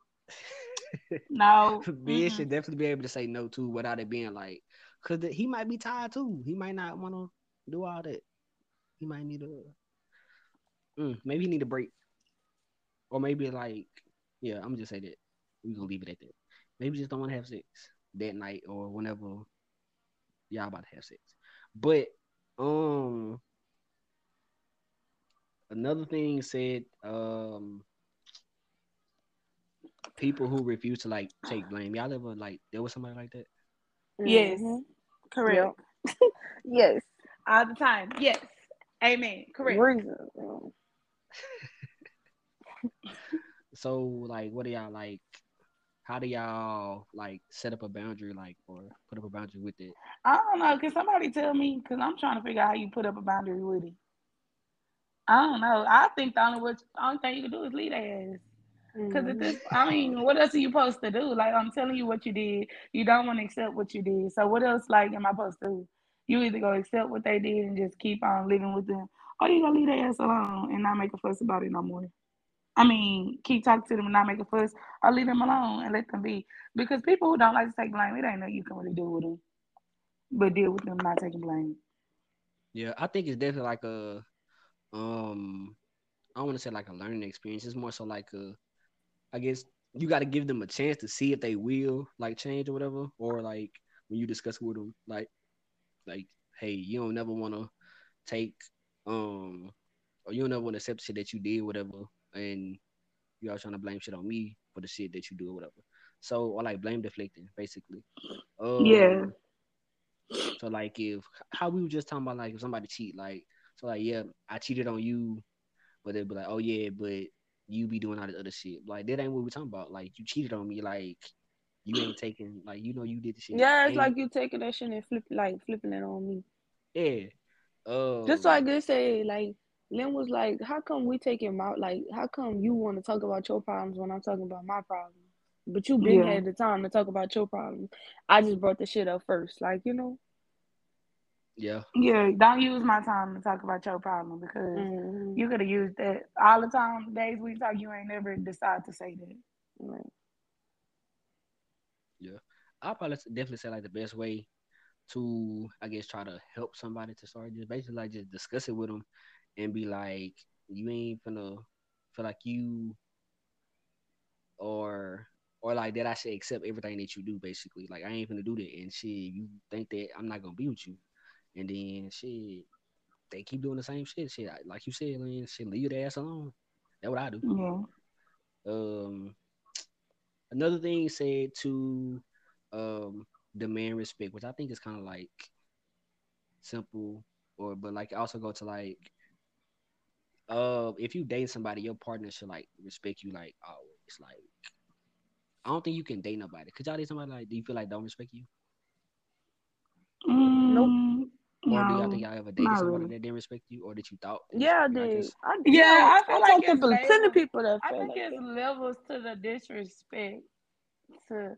Speaker 3: *laughs* no.
Speaker 1: Men mm-hmm. should definitely be able to say no to without it being like, cause he might be tired too. He might not want to do all that. He might need a, mm, maybe he need a break, or maybe like yeah, I'm just say that. We're gonna leave it at that. Maybe just don't want to have sex that night or whenever y'all about to have sex. But um another thing said um people who refuse to like take blame. Y'all ever like there was somebody like that?
Speaker 3: Yes. Mm-hmm. Correct. *laughs*
Speaker 2: yes.
Speaker 3: All the time. Yes. Amen. Correct. Reason.
Speaker 1: So like what do y'all like how do y'all like set up a boundary like or put up a boundary with it
Speaker 3: i don't know can somebody tell me because i'm trying to figure out how you put up a boundary with it i don't know i think the only, what, the only thing you can do is leave their ass Because at this, I mm. mean, what else are you supposed to do? Like I'm telling you what you did. You don't want to accept what you did. So what else, like, am I supposed to do? You either go accept what they did and just keep on living with them, or you gonna leave their ass alone and not make a fuss about it no more. I mean, keep talking to them and not make a fuss, or leave them alone and let them be. Because people who don't like to take blame, it ain't nothing you can really do with them, but deal with them not taking blame.
Speaker 1: Yeah, I think it's definitely like a, um, I want to say like a learning experience. It's more so like a, I guess you got to give them a chance to see if they will like change or whatever, or like when you discuss with them, like, like, hey, you don't never want to take, um, or you don't never want to accept shit that you did, whatever, and you all trying to blame shit on me for the shit that you do or whatever. So or like blame deflecting, basically.
Speaker 3: Um, yeah.
Speaker 1: So like if how we were just talking about like if somebody cheat, like so like yeah, I cheated on you, but they'd be like, oh yeah, but you be doing all this other shit. Like that ain't what we talking about. Like you cheated on me, like you ain't taking like you know you did the shit.
Speaker 2: Yeah, it's and, like you taking that shit and flip like flipping it on me.
Speaker 1: Yeah. Um,
Speaker 2: just like they say, like Lin was like, "How come we take him out? Like, how come you want to talk about your problems when I'm talking about my problems? But you been yeah. had the time to talk about your problems. I just brought the shit up first, like you know."
Speaker 1: Yeah.
Speaker 3: Yeah. Don't use my time to talk about your problem because mm-hmm. you could have used that all the time. Days we talk, you ain't never decide to say that. Right.
Speaker 1: Yeah, I'll probably definitely say like the best way to, I guess, try to help somebody to start just basically like just discuss it with them and be like, you ain't gonna feel like you or or like that I should accept everything that you do basically. Like I ain't gonna do that and shit, you think that I'm not gonna be with you. And then shit, they keep doing the same shit. Shit, like you said, man, shit, leave your ass alone. That's what I do.
Speaker 3: Yeah.
Speaker 1: Um another thing said to um demand respect, which I think is kind of like simple or but like also go to like uh, if you date somebody, your partner should like respect you like always. Like, I don't think you can date nobody. Could y'all date somebody like? Do you feel like don't respect you?
Speaker 3: Mm, nope.
Speaker 1: Or no, do y'all think y'all ever dated somebody really. that didn't respect you, or that you thought?
Speaker 2: Yeah, I did.
Speaker 3: I, yeah, I, feel I like it's
Speaker 2: people, plenty people that.
Speaker 3: I think
Speaker 2: like
Speaker 3: it's that. levels to the disrespect. To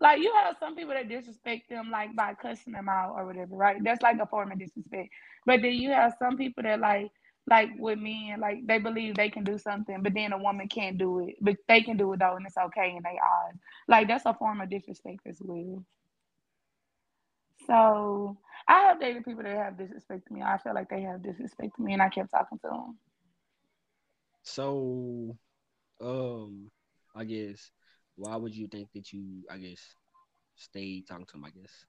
Speaker 3: like you have some people that disrespect them like by cussing them out or whatever, right? That's like a form of disrespect. But then you have some people that like like with men, like they believe they can do something, but then a woman can't do it, but they can do it though, and it's okay in their eyes. Like that's a form of disrespect as well. So I have dated people that have disrespected me. I feel like they have disrespected me, and I kept talking to them.
Speaker 1: So, um, I guess why would you think that you, I guess, stay talking to them? I guess.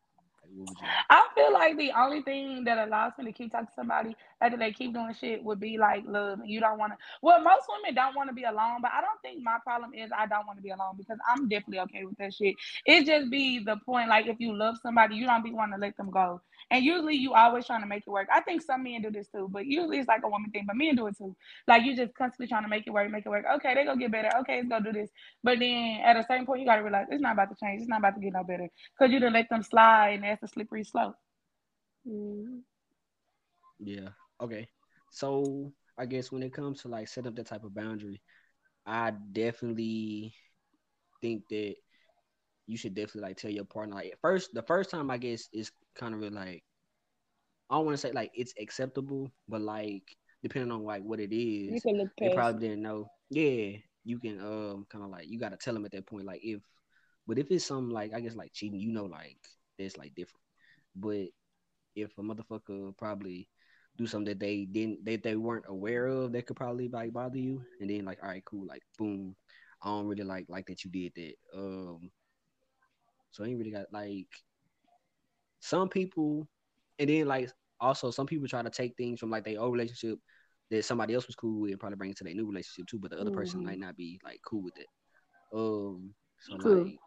Speaker 3: I feel like the only thing that allows me to keep talking to somebody after they keep doing shit would be like love. You don't want to. Well, most women don't want to be alone, but I don't think my problem is I don't want to be alone because I'm definitely okay with that shit. It just be the point like if you love somebody, you don't be wanting to let them go. And usually you always trying to make it work. I think some men do this too, but usually it's like a woman thing, but men do it too. Like you just constantly trying to make it work, make it work. Okay, they gonna get better. Okay, let's go do this. But then at a certain point, you gotta realize it's not about to change. It's not about to get no better because you didn't let them slide, and that's a slippery slope.
Speaker 1: Mm-hmm. Yeah. Okay. So I guess when it comes to like set up that type of boundary, I definitely think that you should definitely like tell your partner like first the first time I guess is kind of like I don't want to say like it's acceptable, but like depending on like what it is, they probably didn't know. Yeah, you can um kind of like you got to tell them at that point like if, but if it's something like I guess like cheating, you know like it's like different. But if a motherfucker probably do something that they didn't that they weren't aware of that could probably like bother you, and then like all right cool like boom, I don't really like like that you did that. Um, so I ain't really got like some people, and then like also some people try to take things from like their old relationship that somebody else was cool with and probably bring it to their new relationship too, but the other mm-hmm. person might not be like cool with it. Um, so True. like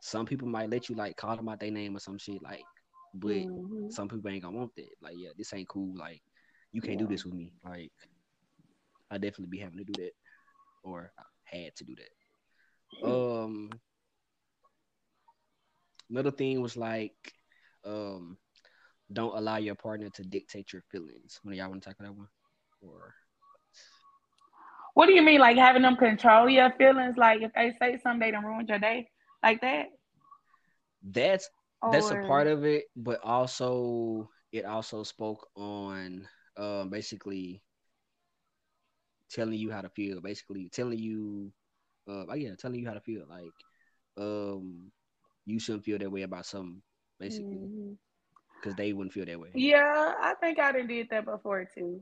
Speaker 1: some people might let you like call them out their name or some shit like, but mm-hmm. some people ain't gonna want that. Like, yeah, this ain't cool. Like, you can't yeah. do this with me. Like, I definitely be having to do that, or I had to do that. Um, Another thing was like, um, don't allow your partner to dictate your feelings. When y'all want to talk about that one, or
Speaker 3: What do you mean, like having them control your feelings? Like if they say something, they don't ruin your day, like that.
Speaker 1: That's that's a part of it, but also it also spoke on um, basically telling you how to feel. Basically telling you, uh, oh yeah, telling you how to feel. Like, um, you shouldn't feel that way about something. Basically, because mm-hmm. they wouldn't feel that way.
Speaker 3: Yeah, I think I done did that before too.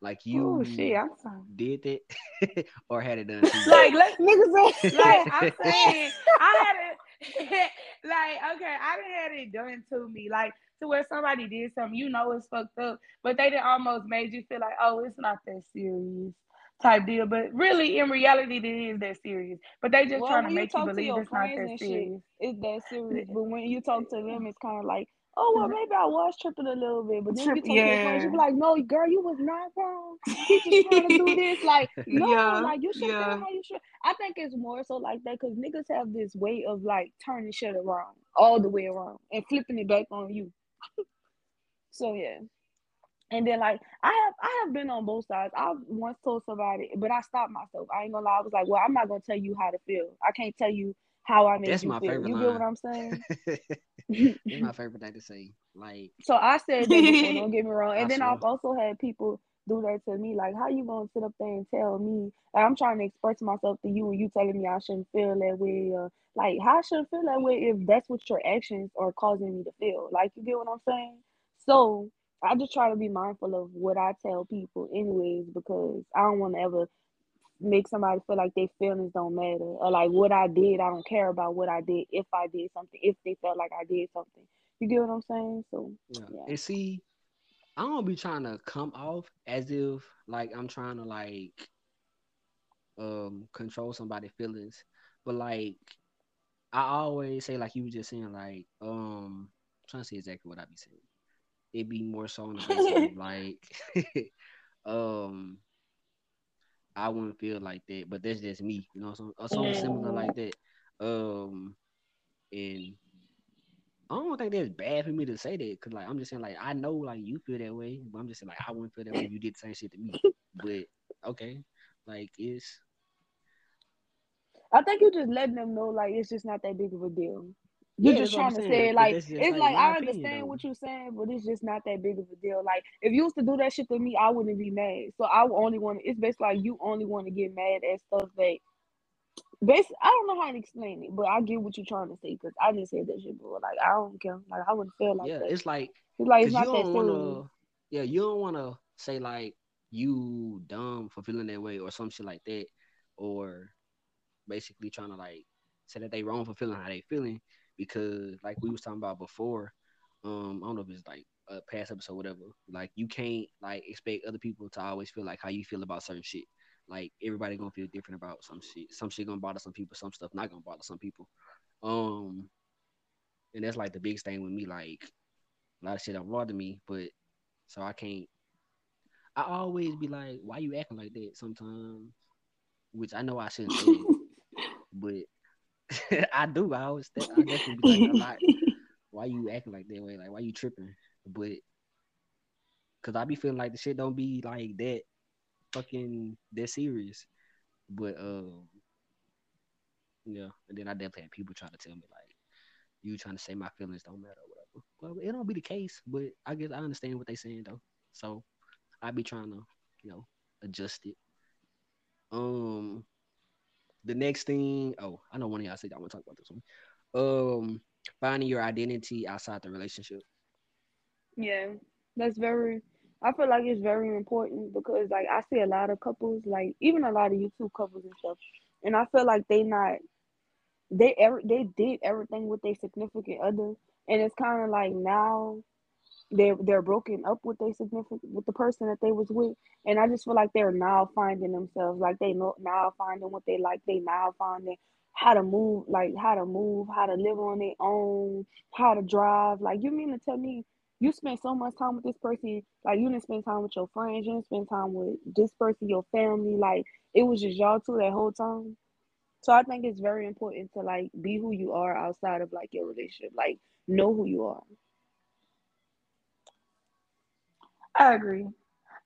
Speaker 1: Like you
Speaker 3: oh, shit, I'm sorry.
Speaker 1: did it *laughs* or had it done? *laughs*
Speaker 3: like let niggas say, *laughs* like I'm saying, I had it. *laughs* like okay, I didn't had it done to me. Like to where somebody did something, you know it's fucked up, but they did almost made you feel like, oh, it's not that serious type deal. But really, in reality, it is that serious. But they just well, trying to make you, you believe it's not that serious.
Speaker 2: Shit, it's that serious. But when you talk to them, it's kind of like, oh well, mm-hmm. maybe I was tripping a little bit. But then Trip, you talk yeah. to you be like, no, girl, you was not wrong. He just trying to do *laughs* this. Like, no, yeah. like you should yeah. how you should. I think it's more so like that because niggas have this way of like turning shit around all the way around and flipping it back on you. *laughs* so yeah. And then like I have I have been on both sides. I once told somebody, but I stopped myself. I ain't gonna lie. I was like, well, I'm not gonna tell you how to feel. I can't tell you how I made That's you my feel. Favorite you line. get what I'm saying? *laughs*
Speaker 1: That's my favorite thing to say. Like *laughs*
Speaker 2: so I said that before, don't get me *laughs* wrong. And I then swear. I've also had people do that to me. Like, how you gonna sit up there and tell me like, I'm trying to express myself to you and you telling me I shouldn't feel that way? Or like, how I shouldn't feel that way if that's what your actions are causing me to feel? Like, you get what I'm saying? So I just try to be mindful of what I tell people, anyways, because I don't want to ever make somebody feel like their feelings don't matter or like what I did. I don't care about what I did if I did something, if they felt like I did something. You get what I'm saying? So
Speaker 1: yeah. yeah. And see, I don't be trying to come off as if like I'm trying to like um control somebody's feelings. But like I always say like you were just saying, like, um I'm trying to say exactly what I be saying It'd be more so on the *laughs* like *laughs* um I wouldn't feel like that, but that's just me, you know, so, something similar like that. Um, and I don't think that's bad for me to say that because, like, I'm just saying, like, I know, like, you feel that way, but I'm just saying, like, I wouldn't feel that way if you did the same shit to me. *laughs* but okay, like, it's.
Speaker 2: I think you're just letting them know, like, it's just not that big of a deal. You're yeah, just trying to say like it's like, like I understand what you're saying, but it's just not that big of a deal. Like if you used to do that shit to me, I wouldn't be mad. So I would only want it's basically like you only want to get mad at stuff that basically I don't know how to explain it, but I get what you're trying to say because I didn't say that shit before. Like I don't care. Like I wouldn't feel like
Speaker 1: yeah,
Speaker 2: that.
Speaker 1: it's like
Speaker 2: it's like it's not that
Speaker 1: wanna, Yeah, you don't want to say like you dumb for feeling that way or some shit like that, or basically trying to like say that they wrong for feeling how they feeling because like we was talking about before, um, I don't know if it's like a past episode, whatever. Like you can't like expect other people to always feel like how you feel about certain shit. Like everybody gonna feel different about some shit. Some shit gonna bother some people. Some stuff not gonna bother some people. Um, and that's like the biggest thing with me. Like a lot of shit don't bother me, but so I can't. I always be like, why you acting like that? Sometimes, which I know I shouldn't say, *laughs* but *laughs* I do. I always, I definitely be like lot. *laughs* Why you acting like that way? Like, why you tripping? But, cause I be feeling like the shit don't be like that, fucking that serious. But um, yeah. And then I definitely had people trying to tell me like, you trying to say my feelings don't matter or whatever. Well, it don't be the case, but I guess I understand what they saying though. So I be trying to, you know, adjust it. Um, the next thing, oh, I know one of y'all said I want to talk about this one. Um, finding your identity outside the relationship.
Speaker 2: Yeah, that's very. I feel like it's very important because like I see a lot of couples, like even a lot of YouTube couples and stuff, and I feel like they not they ever they did everything with their significant other, and it's kind of like now they're they're broken up with their significant with the person that they was with. And i just feel like they're now finding themselves like they know now finding what they like. They now finding how to move like how to move how to live on their own how to drive. Like you mean to tell me you spend so much time with this person like you didn't spend time with your friends you didn't spend time with this person your family like it was just y'all two that whole time? So i think it's very important to like be who you are outside of like your relationship like know who you are
Speaker 3: I agree.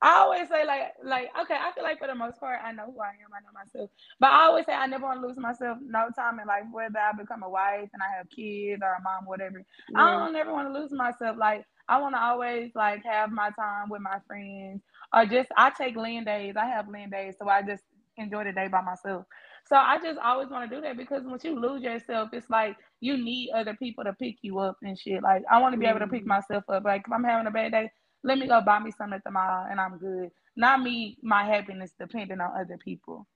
Speaker 3: I always say like like okay, I feel like for the most part I know who I am, I know myself. But I always say I never want to lose myself no time in life, whether I become a wife and I have kids or a mom, whatever. Yeah. I don't ever want to lose myself. Like I want to always like have my time with my friends or just I take land days. I have land days, so I just enjoy the day by myself. So I just always want to do that because once you lose yourself, it's like you need other people to pick you up and shit. Like I want to be able to pick mm-hmm. myself up. Like if I'm having a bad day, let me go buy me something at the mall and I'm good. Not me, my happiness depending on other people.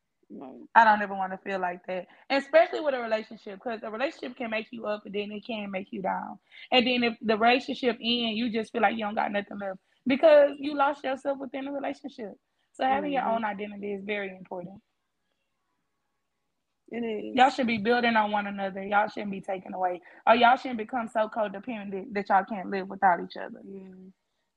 Speaker 3: I don't ever want to feel like that, especially with a relationship, because a relationship can make you up, and then it can make you down. And then if the relationship ends, you just feel like you don't got nothing left because you lost yourself within the relationship. So having mm-hmm. your own identity is very important. It is. Y'all should be building on one another. Y'all shouldn't be taken away, or y'all shouldn't become so codependent that y'all can't live without each other.
Speaker 2: Yeah.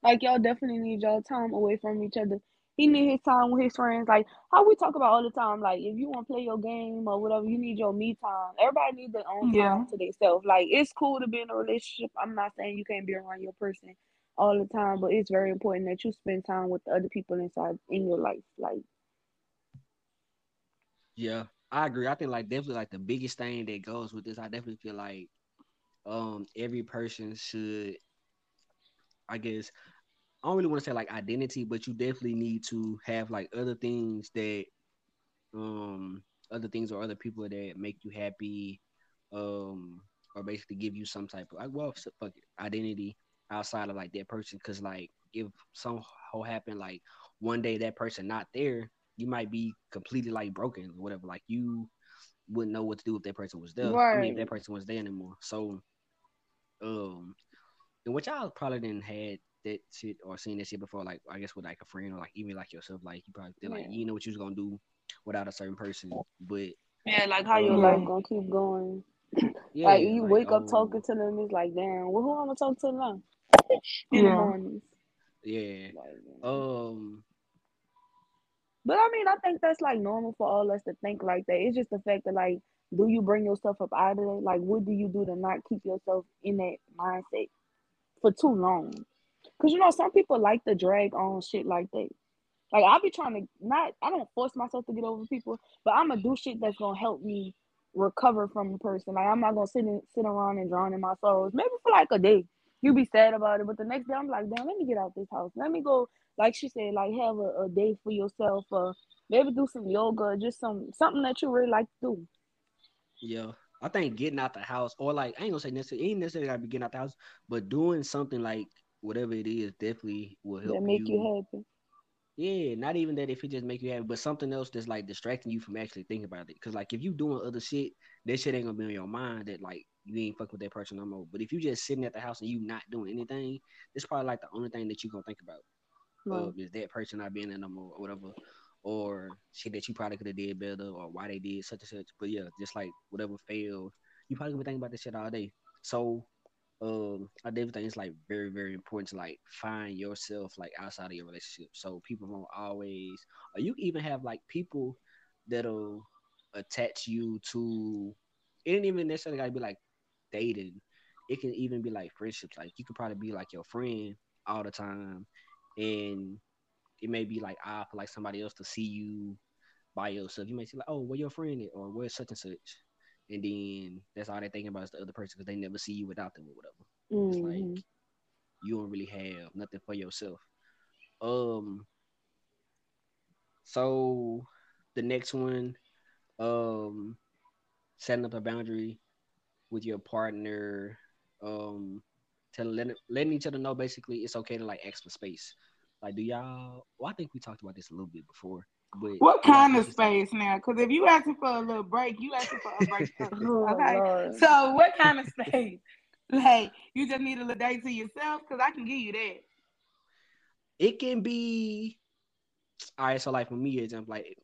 Speaker 2: Like y'all definitely need y'all time away from each other. He need his time with his friends. Like how we talk about all the time. Like if you want to play your game or whatever, you need your me time. Everybody needs their own yeah. time to themselves. Like it's cool to be in a relationship. I'm not saying you can't be around your person all the time, but it's very important that you spend time with the other people inside in your life. Like
Speaker 1: yeah, I agree. I think like definitely like the biggest thing that goes with this, I definitely feel like um every person should I guess I don't really want to say like identity, but you definitely need to have like other things that um other things or other people that make you happy um or basically give you some type of like well fuck it, identity outside of like that person. Because like if some whole happen like one day that person not there you might be completely like broken or whatever. Like you wouldn't know what to do if that person was there. Right. I mean if that person was there anymore. So um and which I probably didn't had that shit or seen that shit before, like I guess with like a friend or like even like yourself, like you probably feel like you know what you was gonna do without a certain person, but
Speaker 2: yeah, like how your life gonna keep going. *clears throat* Yeah, like you like, wake up um, talking to them, it's like damn, well, who I'm gonna talk to now? In
Speaker 1: yeah. the mornings. Yeah. Like, um.
Speaker 2: But I mean, I think that's like normal for all us to think like that. It's just the fact that like, do you bring yourself up out of it? Like, what do you do to not keep yourself in that mindset for too long? Cause you know some people like to drag on shit like that. Like I'll be trying to not I don't force myself to get over people, but I'm gonna do shit that's gonna help me recover from a person. Like I'm not gonna sit in, sit around and drown in my sorrows. Maybe for like a day. You be sad about it, but the next day I'm like, damn, let me get out this house. Let me go, like she said, like have a, a day for yourself. Uh, maybe do some yoga, just some something that you really like to do.
Speaker 1: Yeah. I think getting out the house, or like I ain't gonna say necessarily, ain't necessarily gotta be getting out the house, but doing something like whatever it is definitely will help
Speaker 2: that make you, you happy.
Speaker 1: Yeah, not even that if it just make you happy, but something else that's like distracting you from actually thinking about it. Cause like if you doing other shit, that shit ain't gonna be on your mind that like you ain't fucking with that person no more. But if you just sitting at the house and you not doing anything, it's probably like the only thing that you gonna think about. Right. Uh, is that person not being there no more or whatever. Or shit that you probably could have did better or why they did such and such. But yeah, just like whatever failed, you probably gonna be thinking about this shit all day. So um I definitely think it's like very, very important to like find yourself like outside of your relationship. So people won't always or you even have like people that'll attach you to it ain't even necessarily gotta be like dating. It can even be like friendships. Like you could probably be like your friend all the time and it may be like odd for like somebody else to see you by yourself. You may say like, oh, where your friend at? or where's such and such and then that's all they're thinking about is the other person because they never see you without them or whatever. Mm-hmm. It's like mm-hmm. you don't really have nothing for yourself. Um. So the next one, um, setting up a boundary with your partner, um, telling letting, letting each other know basically it's okay to like ask for space. Like, do y'all? Well, I think we talked about this a little bit before. But
Speaker 3: what kind of space now? Because if you asking for a little break, you asking for a *laughs* break. oh, okay. Lord. So what kind of space? *laughs* Like you just need a little day to yourself? Because I can give you that.
Speaker 1: It can be all right. So like for me, example, like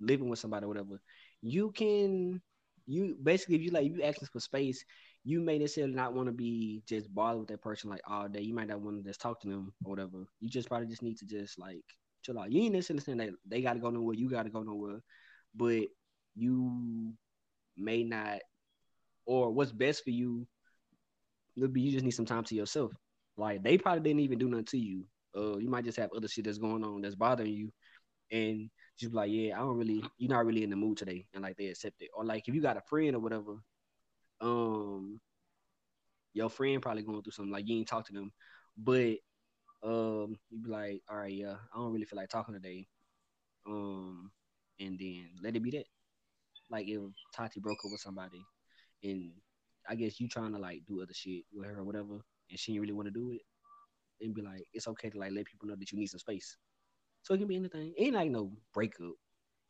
Speaker 1: living with somebody or whatever, you can you basically if you like you asking for space, you may necessarily not want to be just bothered with that person like all day. You might not want to just talk to them or whatever. You just probably just need to just like chill out. You ain't necessarily saying that they got to go nowhere, you got to go nowhere, but you may not, or what's best for you, would be you just need some time to yourself. Like they probably didn't even do nothing to you, Uh, you might just have other shit that's going on that's bothering you, and just be like, yeah, I don't really, you're not really in the mood today, and like they accept it. Or like if you got a friend or whatever, um, your friend probably going through something like you ain't talk to them, but um, you be like, all right, yeah, I don't really feel like talking today, um, and then let it be that. Like if Tati broke up with somebody, and I guess you trying to like do other shit with her or whatever, and she didn't really want to do it, and be like, it's okay to like let people know that you need some space. So it can be anything. It ain't like no breakup.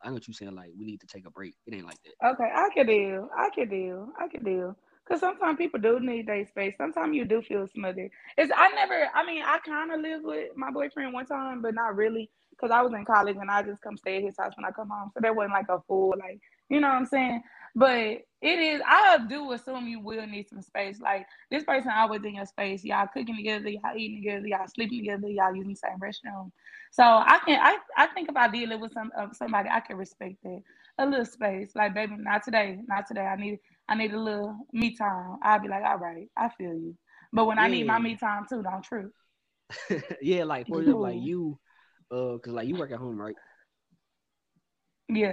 Speaker 1: I know what you saying. Like we need to take a break. It ain't like that.
Speaker 3: Okay, I can deal. I can deal. I can deal. Cause sometimes people do need their space. Sometimes you do feel smothered. It's I never. I mean, I kind of lived with my boyfriend one time, but not really. Cause I was in college and I just come stay at his house when I come home. So that wasn't like a full like you know what I'm saying? But it is, I do assume you will need some space. Like this person always in your space. Y'all cooking together, y'all eating together, y'all sleeping together, y'all using the same restroom. So I can, I, I think if I dealing with some uh, somebody, I can respect that. A little space, like baby, not today, not today. I need, I need a little me time. I'll be like, all right, I feel you. But when yeah. I need my me time too, don't trip. *laughs*
Speaker 1: yeah, like for example, like you, uh, cause like you work at home, right?
Speaker 3: Yeah.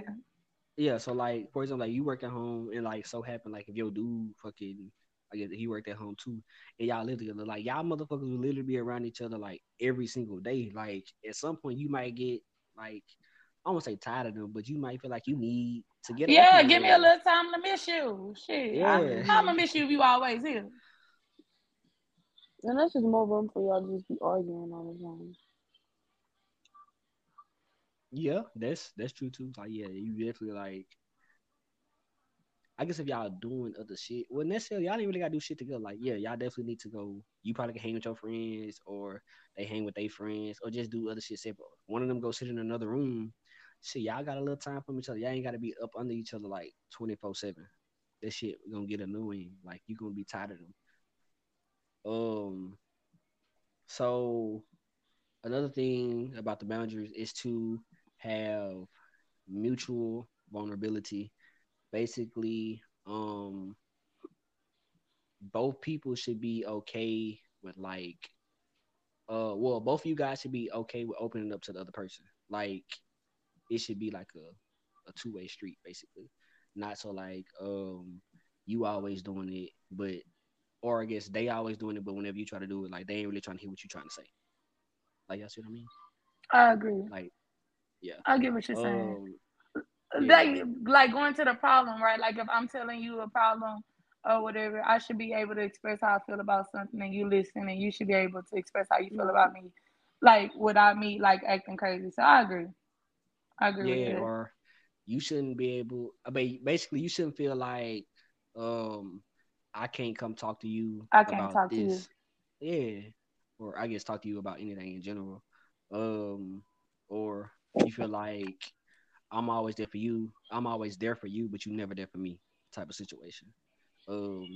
Speaker 1: Yeah, so like for example, like you work at home and like so happen like if your dude fucking I guess he worked at home too, and y'all live together, like y'all motherfuckers will literally be around each other like every single day. Like at some point you might get like I won't say tired of them, but you might feel like you need to get.
Speaker 3: Yeah, give me a little time to miss you. Shit, yeah. I, am gonna miss you if you always here.
Speaker 2: And that's just more room for y'all to just be arguing all the time.
Speaker 1: Yeah, that's that's true too. Like, yeah, you definitely like. I guess if y'all doing other shit, well, necessarily y'all ain't really gotta do shit together. Like, yeah, y'all definitely need to go. You probably can hang with your friends, or they hang with their friends, or just do other shit separate. One of them go sit in another room. Shit, y'all got a little time from each other. Y'all ain't gotta be up under each other like twenty four seven. That shit gonna get annoying. Like you gonna be tired of them. Um. So, another thing about the boundaries is to have mutual vulnerability. Basically, um, both people should be okay with like, uh, well, both of you guys should be okay with opening up to the other person. Like, it should be like a, a two way street, basically. Not so like, um, you always doing it, but or I guess they always doing it, but whenever you try to do it, like they ain't really trying to hear what you're trying to say. Like, y'all see what I mean?
Speaker 3: I agree.
Speaker 1: Like, yeah.
Speaker 3: I get what you're saying. Um, like, yeah. like going to the problem, right? Like if I'm telling you a problem or whatever, I should be able to express how I feel about something and you listen and you should be able to express how you feel about me. Like without me like acting crazy. So I agree. I agree yeah,
Speaker 1: or you shouldn't be able I mean basically you shouldn't feel like um I can't come talk to you
Speaker 3: I can't talk this.
Speaker 1: to you. Yeah. Or I guess talk to you about anything in general. Um or you feel like I'm always there for you. I'm always there for you, but you never there for me type of situation. Um,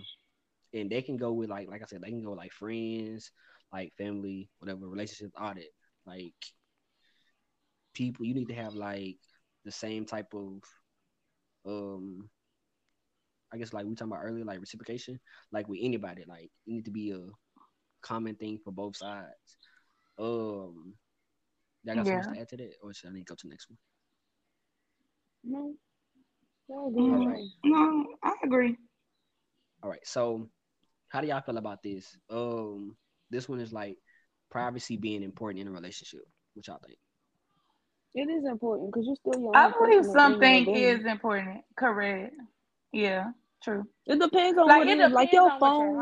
Speaker 1: and they can go with like, like I said, they can go like friends, like family, whatever relationships are that. Like people, you need to have like the same type of, um, I guess like we talking about earlier, like reciprocation, like with anybody, like it need to be a common thing for both sides. Um, Y'all got yeah. something to add to that, or should I need to go to the next one?
Speaker 2: No.
Speaker 3: Mm, no, I agree.
Speaker 1: All right. So, how do y'all feel about this? Um, this one is like privacy being important in a relationship. What y'all think?
Speaker 2: It is important because you're still young.
Speaker 3: I believe something is important. Correct. Yeah. True.
Speaker 2: It depends on like, what it is. Like your phone.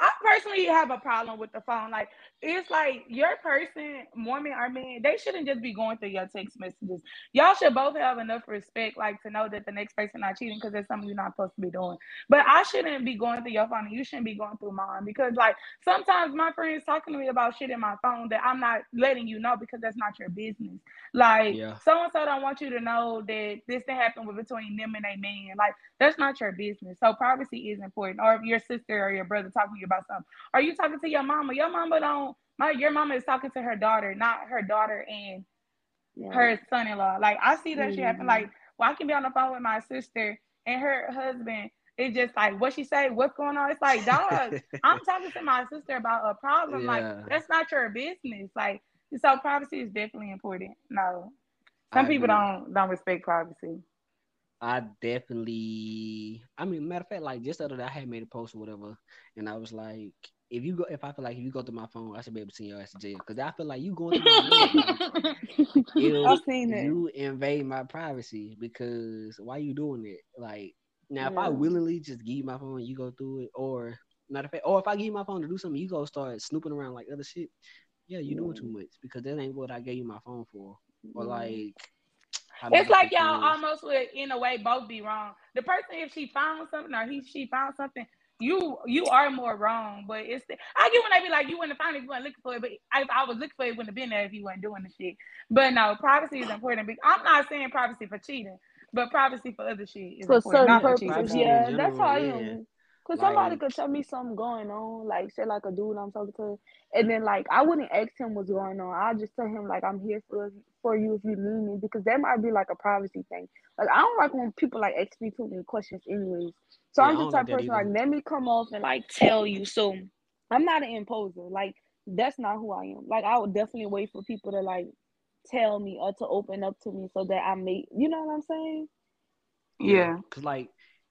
Speaker 3: I personally have a problem with the phone. Like it's like your person, woman or man, they shouldn't just be going through your text messages. Y'all should both have enough respect, like to know that the next person not cheating because that's something you're not supposed to be doing. But I shouldn't be going through your phone, and you shouldn't be going through mine because, like, sometimes my friends talking to me about shit in my phone that I'm not letting you know because that's not your business. Like, so and so don't want you to know that this thing happened between them and a man. Like, that's not your business. So privacy is important. Or if your sister or your brother talking to you about something, are you talking to your mama? Your mama don't my your mama is talking to her daughter, not her daughter and yeah. her son-in-law. Like I see that mm-hmm. shit happen. Like, well, I can be on the phone with my sister and her husband it's just like what she say, what's going on. It's like, dog, *laughs* I'm talking to my sister about a problem. Yeah. Like that's not your business. Like so, privacy is definitely important. No, some I people agree. don't don't respect privacy.
Speaker 1: I definitely. I mean, matter of fact, like just the other day, I had made a post or whatever, and I was like, if you go, if I feel like if you go through my phone, I should be able to see your ass to jail because I feel like you going through my *laughs* phone. I've seen. You invade my privacy because why you doing it? Like now, yeah. if I willingly just give you my phone, you go through it, or matter of fact, or if I give you my phone to do something, you go start snooping around like other shit. Yeah, you yeah. doing too much because that ain't what I gave you my phone for. Or like
Speaker 3: it's like y'all almost would, in a way, both be wrong. The person, if she found something or he, she found something, you you are more wrong. But it's the, I get when they be like, you wouldn't have found it if you weren't looking for it. But if I was looking for it, it wouldn't have been there if you weren't doing the shit. But no, privacy is important. I'm not saying privacy for cheating, but privacy for other shit is for important. certain purposes.
Speaker 2: Yeah, that's how I am. Cause like, somebody could tell me something going on, like say like a dude I'm talking to, and then like I wouldn't ask him what's going on. I'll just tell him like I'm here for for you if you need me because that might be like a privacy thing. Like I don't like when people like ask me too many questions anyways. So yeah, I'm the type person like let me come off and like tell you. So I'm not an imposer. Like that's not who I am. Like I would definitely wait for people to like tell me or to open up to me so that I may you know what I'm saying?
Speaker 3: Yeah.
Speaker 1: Cause like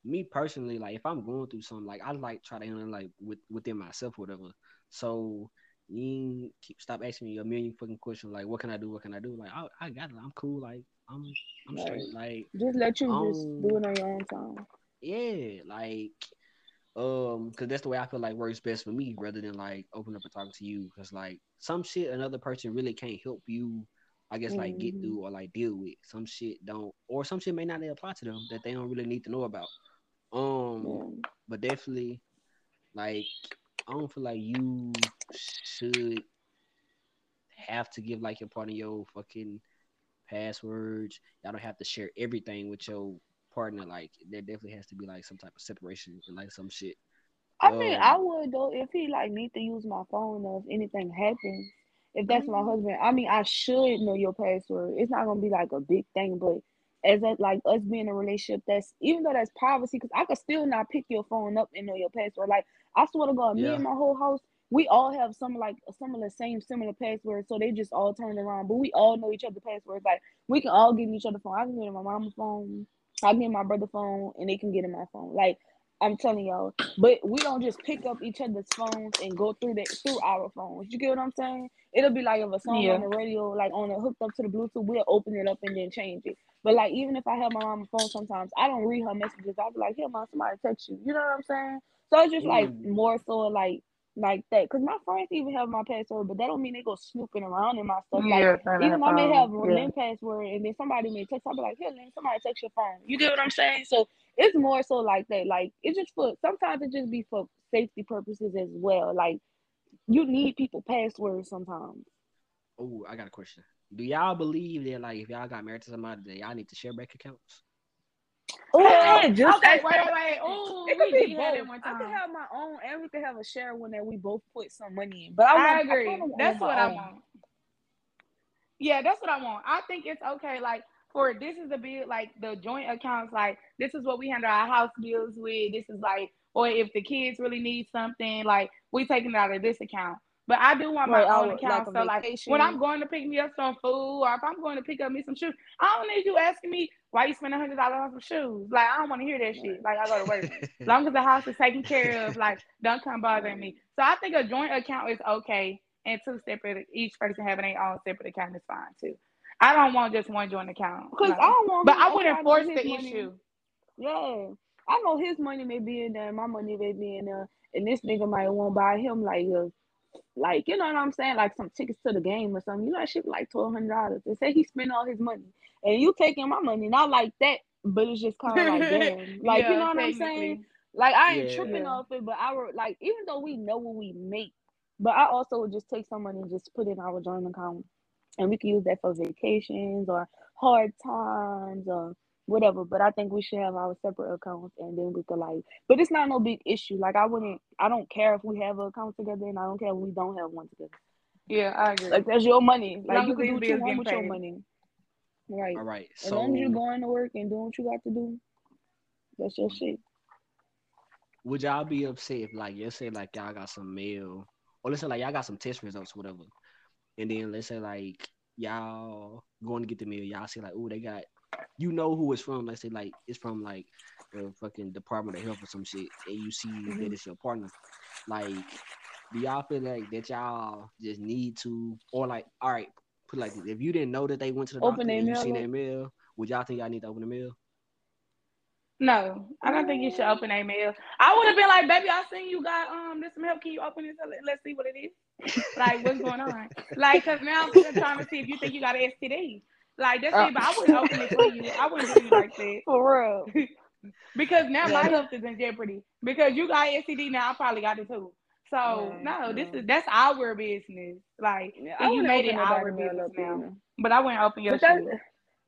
Speaker 1: me personally, like if I'm going through something, like I like try to handle like with within myself, whatever. So you keep stop asking me a million fucking questions like what can I do? What can I do? Like I, I got it. I'm cool. Like I'm I'm straight. Like
Speaker 2: just let you um, just do it on your own time.
Speaker 1: Yeah, like um, cause that's the way I feel like works best for me, rather than like open up and talking to you. Cause like some shit another person really can't help you I guess like mm-hmm. get through or like deal with. Some shit don't or some shit may not apply to them that they don't really need to know about. Um, yeah. but definitely, like, I don't feel like you should have to give like your partner your fucking passwords. Y'all don't have to share everything with your partner. Like, there definitely has to be like some type of separation and like some shit.
Speaker 2: I um, mean, I would though if he like need to use my phone or if anything happens. If that's my mm-hmm. husband, I mean, I should know your password. It's not gonna be like a big thing, but as a, like us being in a relationship that's even though that's privacy because i could still not pick your phone up and know your password like i swear to god yeah. me and my whole house we all have some like some of the same similar passwords so they just all turn around but we all know each other passwords like we can all get each other phone i can get in my mama's phone i can get my brother's phone and they can get in my phone like I'm telling y'all, but we don't just pick up each other's phones and go through that through our phones. You get what I'm saying? It'll be like if a song yeah. on the radio, like on it hooked up to the Bluetooth, we'll open it up and then change it. But like even if I have my mama's phone sometimes, I don't read her messages. I'll be like, here mom, somebody text you. You know what I'm saying? So it's just mm. like more so like like that. Cause my friends even have my password, but that don't mean they go snooping around in my stuff. Like yeah, even I may have yeah. Lin password and then somebody may text, I'll be like, here Lin, somebody text your phone. You get what I'm saying? So it's more so like that. Like it's just for sometimes it just be for safety purposes as well. Like you need people passwords sometimes.
Speaker 1: Oh, I got a question. Do y'all believe that like if y'all got married to somebody that y'all need to share bank accounts?
Speaker 2: Oh, hey, just okay, wait, wait. Oh, it could be both. I could have my own, and we could have a share one that we both put some money in. But I,
Speaker 3: I agree. I that's what I want. Yeah, that's what I want. I think it's okay. Like for this is a big like the joint accounts. Like this is what we handle our house bills with. This is like, or if the kids really need something, like we taking it out of this account. But I do want my right, own account. Like so like when I'm going to pick me up some food or if I'm going to pick up me some shoes, I don't need you asking me why you spend a hundred dollars on some shoes. Like I don't want to hear that shit. Like I go to work. *laughs* as long as the house is taken care of, like don't come bothering me. So I think a joint account is okay and two separate each person having their own separate account is fine too. I don't want just one joint account.
Speaker 2: Because no. I don't want
Speaker 3: But I wouldn't force the money. issue.
Speaker 2: Yeah. I know his money may be in there, my money may be in there, and this nigga might want to buy him like a like, you know what I'm saying? Like some tickets to the game or something. You know, that shit like twelve hundred dollars. They say he spent all his money, and you taking my money, not like that, but it's just kind of like *laughs* damn, like yeah, you know what I'm saying? Like I ain't yeah. tripping off it, but I were like, even though we know what we make, but I also would just take some money and just put it in our joint account, and we can use that for vacations or hard times or whatever. But I think we should have our separate accounts and then we could like but it's not no big issue. Like I wouldn't I don't care if we have an account together and I don't care if we don't have one together.
Speaker 3: Yeah, I agree.
Speaker 2: Like that's your money. Like you can do what you want with paid. your money. Right.
Speaker 1: All right.
Speaker 2: So, as long as you're going to work and doing what you got to do, that's your shit.
Speaker 1: would y'all be upset if like let's say like y'all got some mail or let's say like y'all got some test results or whatever, and then let's say like y'all going to get the mail, y'all see like, oh, they got you know who it's from. Let's say like it's from like the fucking Department of Health or some shit, and you see mm-hmm. that it's your partner. Like, do y'all feel like that y'all just need to, or like, all right, put like this, if you didn't know that they went to the open doctor and you seen that mail, would y'all think y'all need to open the mail?
Speaker 3: No, I don't think you should open a mail. I would have been like, baby, I seen you got um this some help. Can you open this? Let's see what it is. like, what's going on? *laughs* Like, cause now I'm trying to see if you think you got an STD. Like that's uh, it, but I wouldn't open it for you. I wouldn't do you like that. *laughs*
Speaker 2: For real. *laughs*
Speaker 3: because now yeah. my health is in jeopardy. Because you got STD now, I probably got it too. So no, this is that's our business. Like yeah, you made it our business now. But I wouldn't open your shit.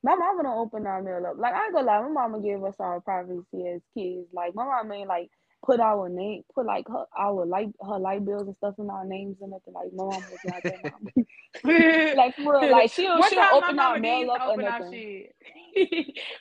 Speaker 2: My mama don't open our mail up. Like I ain't gonna lie, my mama gave us our privacy as kids. Like my mama ain't like put our name, put like her our light her light bills and stuff in our names and nothing. Like my mom was like that. Mom. like for real, like she'll she'll open our mail up open or nothing. *laughs*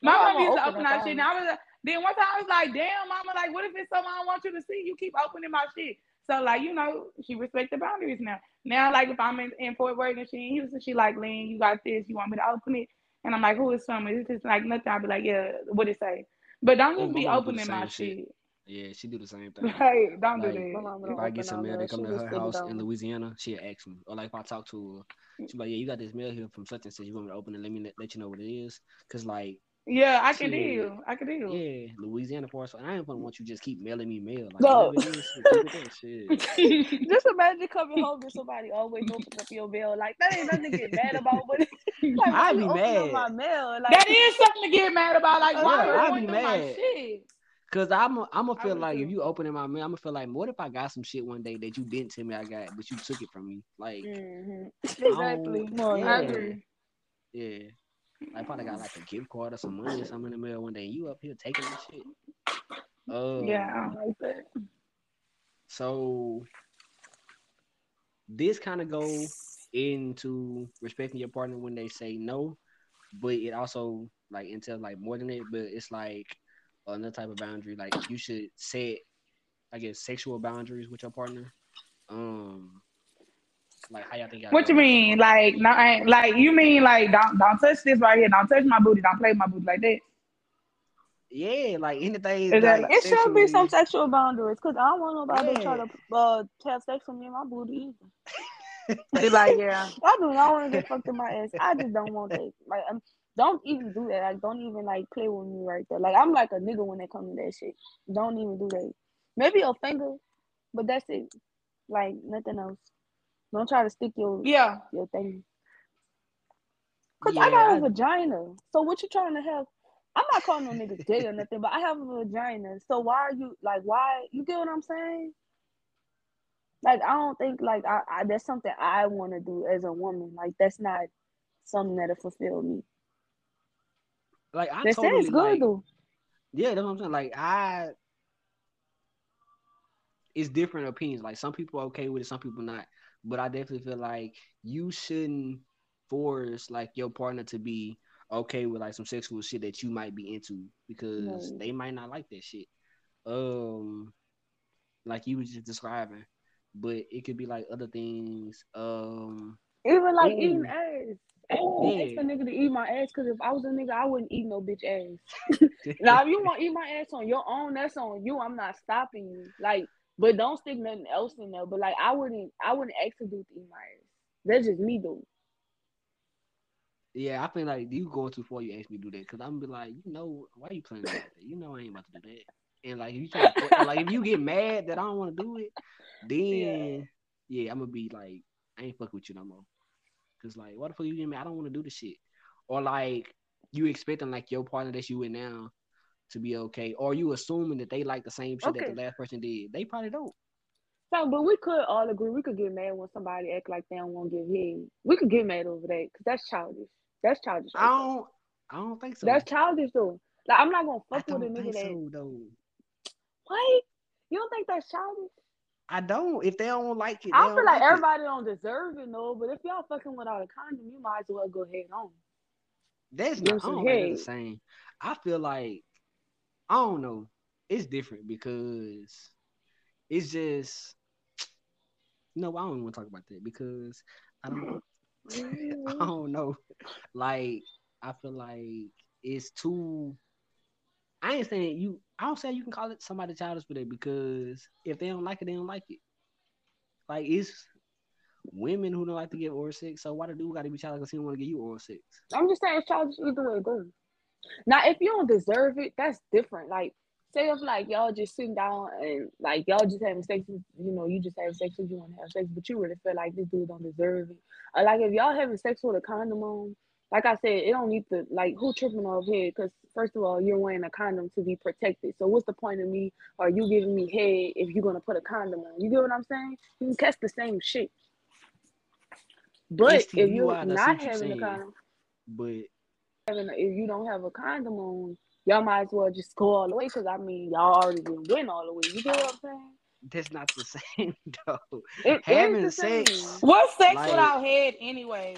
Speaker 3: my, my mama used to open our shit. And I was then one time I was like, damn, mama, like what if it's something I want you to see? You keep opening my shit. So like you know, she respect the boundaries now. Now like if I'm in, in Fort Worth and she in Houston, she like, Lin, you got this. You want me to open it? And I'm like, who is from? Is this like nothing? I'll be like, yeah, what it say? But don't just be opening my shit. shit.
Speaker 1: Yeah, she do the same thing.
Speaker 3: Hey, don't like, do
Speaker 1: that. If I get some mail, they come to her house in Louisiana, she'll ask me. Or like if I talk to her, she's like, yeah, you got this mail here from such and such. You want me to open it? Let me let, let you know what it is. Cause like
Speaker 3: yeah, I can deal. I can deal.
Speaker 1: Yeah, Louisiana forest. I ain't gonna want you just keep mailing me mail. Like, no. *laughs* just
Speaker 2: imagine coming home and somebody always opens up your mail. Like that ain't nothing to get mad about. But *laughs* like,
Speaker 1: I'd be mad.
Speaker 2: My mail.
Speaker 3: Like, that is something to get mad about. Like why yeah, I'd be mad.
Speaker 1: Cause I'm I'm gonna feel like if you opening my mail, I'm gonna feel like what if I got some shit one day that you didn't tell me I got, but you took it from me. Like
Speaker 2: mm-hmm. *laughs* exactly.
Speaker 1: Yeah. yeah. I probably got like a gift card or some money or something in the mail one day. You up here taking this shit.
Speaker 3: Uh, yeah, I like that.
Speaker 1: So this kind of goes into respecting your partner when they say no, but it also like entails like more than it. But it's like another type of boundary. Like you should set, I guess, sexual boundaries with your partner. Um, like how y'all think? Y'all
Speaker 3: what you mean? Like not like you mean like don't don't touch this right here. Don't touch my booty. Don't play my booty like that.
Speaker 1: Yeah, like anything.
Speaker 2: Like, it should be some sexual boundaries because I don't want nobody yeah. to try to uh, have sex with me in my booty either. *laughs*
Speaker 3: they like, yeah. *laughs*
Speaker 2: I do not want to get fucked in my ass. I just don't want that. Like, I'm, don't even do that. Like, don't even like play with me right there. Like, I'm like a nigga when it comes to that shit. Don't even do that. Maybe a finger, but that's it. Like nothing else. Don't try to stick your
Speaker 3: yeah
Speaker 2: your thing. Cause yeah, I got a vagina. So what you trying to have? I'm not calling no niggas gay or nothing, but I have a vagina. So why are you like why you get what I'm saying? Like I don't think like I, I that's something I want to do as a woman. Like that's not something that'll fulfill me.
Speaker 1: Like I that totally, good like, though. Yeah, that's what I'm saying. Like I it's different opinions. Like some people are okay with it, some people not but I definitely feel like you shouldn't force like your partner to be okay with like some sexual shit that you might be into because they might not like that shit. Um, like you was just describing, but it could be like other things. Um,
Speaker 2: even like ooh. eating ass. Ask a nigga to eat my ass because if I was a nigga, I wouldn't eat no bitch ass. *laughs* *laughs* now, if you want to eat my ass on your own, that's on you. I'm not stopping you. Like but don't stick nothing else in there. But like I wouldn't I wouldn't ask a dude to eat my ass. That's just me though.
Speaker 1: Yeah, I feel like you going too far. You ask me to do that because I'm be like, you know, why you playing like that? You know, I ain't about to do that. And like, if you try to, like, if you get mad that I don't want to do it, *laughs* then yeah. yeah, I'm gonna be like, I ain't fuck with you no more. Cause like, what the fuck you get mad? I don't want to do the shit. Or like, you expecting like your partner that you with now to be okay, or you assuming that they like the same shit okay. that the last person did. They probably don't.
Speaker 2: So, but we could all agree. We could get mad when somebody act like they don't want to give head. We could get mad over that because that's childish. That's childish.
Speaker 1: Right I don't. I don't think so.
Speaker 2: That's childish though. Like I'm not gonna fuck with a nigga that. Though. What? You don't think that's childish?
Speaker 1: I don't. If they don't like it,
Speaker 2: I feel like, like everybody it. don't deserve it, no. But if y'all fucking without a condom, you might as well go head on.
Speaker 1: That's not. The same. I feel like I don't know. it's different because it's just no, I don't want to talk about that because I don't *laughs* *laughs* I don't know. Like I feel like it's too I ain't saying you I don't say you can call it somebody childish for that because if they don't like it, they don't like it. Like it's women who don't like to get oral sex, so why the dude gotta be childish because he don't want to get you oral sex?
Speaker 2: I'm just saying it's childish either way it goes. Now if you don't deserve it, that's different. Like say if like y'all just sitting down and like y'all just having sex, you know, you just having sex because you want to have sex, but you really feel like this dude don't deserve it. Or like if y'all having sex with a condom on, like I said, it don't need to like who tripping off head because first of all, you're wearing a condom to be protected. So what's the point of me or you giving me head if you're gonna put a condom on? You get what I'm saying? You can catch the same shit. But if you're not having a condom,
Speaker 1: but
Speaker 2: having a, if you don't have a condom on, y'all might as well just go all the way because I mean y'all already been win all the way. You get what I'm saying?
Speaker 1: That's not the *laughs* same though.
Speaker 2: It Having sex.
Speaker 3: What's sex like, without head anyway?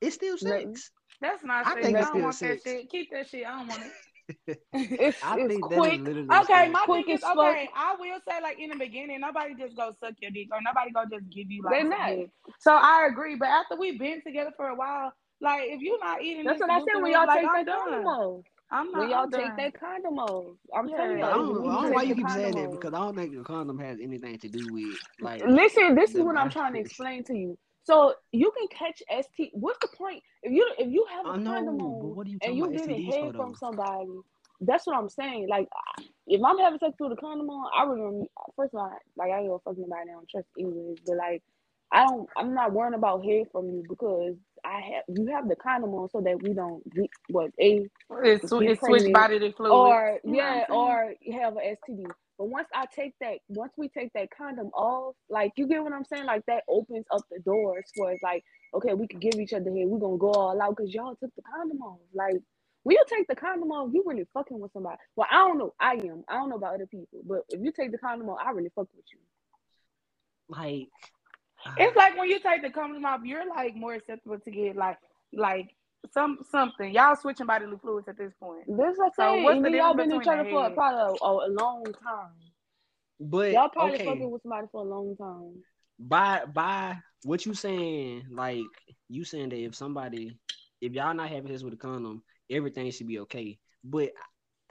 Speaker 1: It's still sex.
Speaker 3: That's not I sex. Think I don't want sex. that shit. Keep that shit. I don't want it. *laughs* *laughs* it's,
Speaker 2: I it's quick.
Speaker 3: Okay, my quick thing is okay. I will say like in the beginning, nobody just go suck your dick or nobody go just give you like. They're not. So I agree, but after we've been together for a while, like if you're not eating,
Speaker 2: that's what I said when y'all like, take that condom off. I'm not. When y'all take that condom off, I'm yeah. telling you. I don't, I don't
Speaker 1: know why you keep saying that because I don't think the condom has anything to do with like.
Speaker 2: Listen, this is what I'm trying to explain to you. So you can catch ST. What's the point if you if you have a condom on you and you get a head from somebody? That's what I'm saying. Like, if I'm having sex with a condom on, I really um, first of all, like I ain't gonna fuck nobody. I don't trust anyways. But like, I don't. I'm not worrying about head from you because I have you have the condom on so that we don't get what a
Speaker 3: it's, it's switch bodily fluid
Speaker 2: or yeah or have an STD. But once I take that, once we take that condom off, like you get what I'm saying, like that opens up the doors for it's like okay, we can give each other here. We're gonna go all out because y'all took the condom off. Like when you take the condom off, you really fucking with somebody. Well, I don't know. I am. I don't know about other people, but if you take the condom off, I really fuck with you.
Speaker 1: Like
Speaker 3: it's uh, like when you take the condom off, you're like more acceptable to get like like some something. Y'all switching bodily fluids at this point.
Speaker 2: This is so what's the y'all been each other for probably a, a, long time.
Speaker 1: But
Speaker 2: y'all probably
Speaker 1: okay.
Speaker 2: fucking with somebody for a long time.
Speaker 1: By by what you saying, like you saying that if somebody if y'all not having this with a condom, everything should be okay. But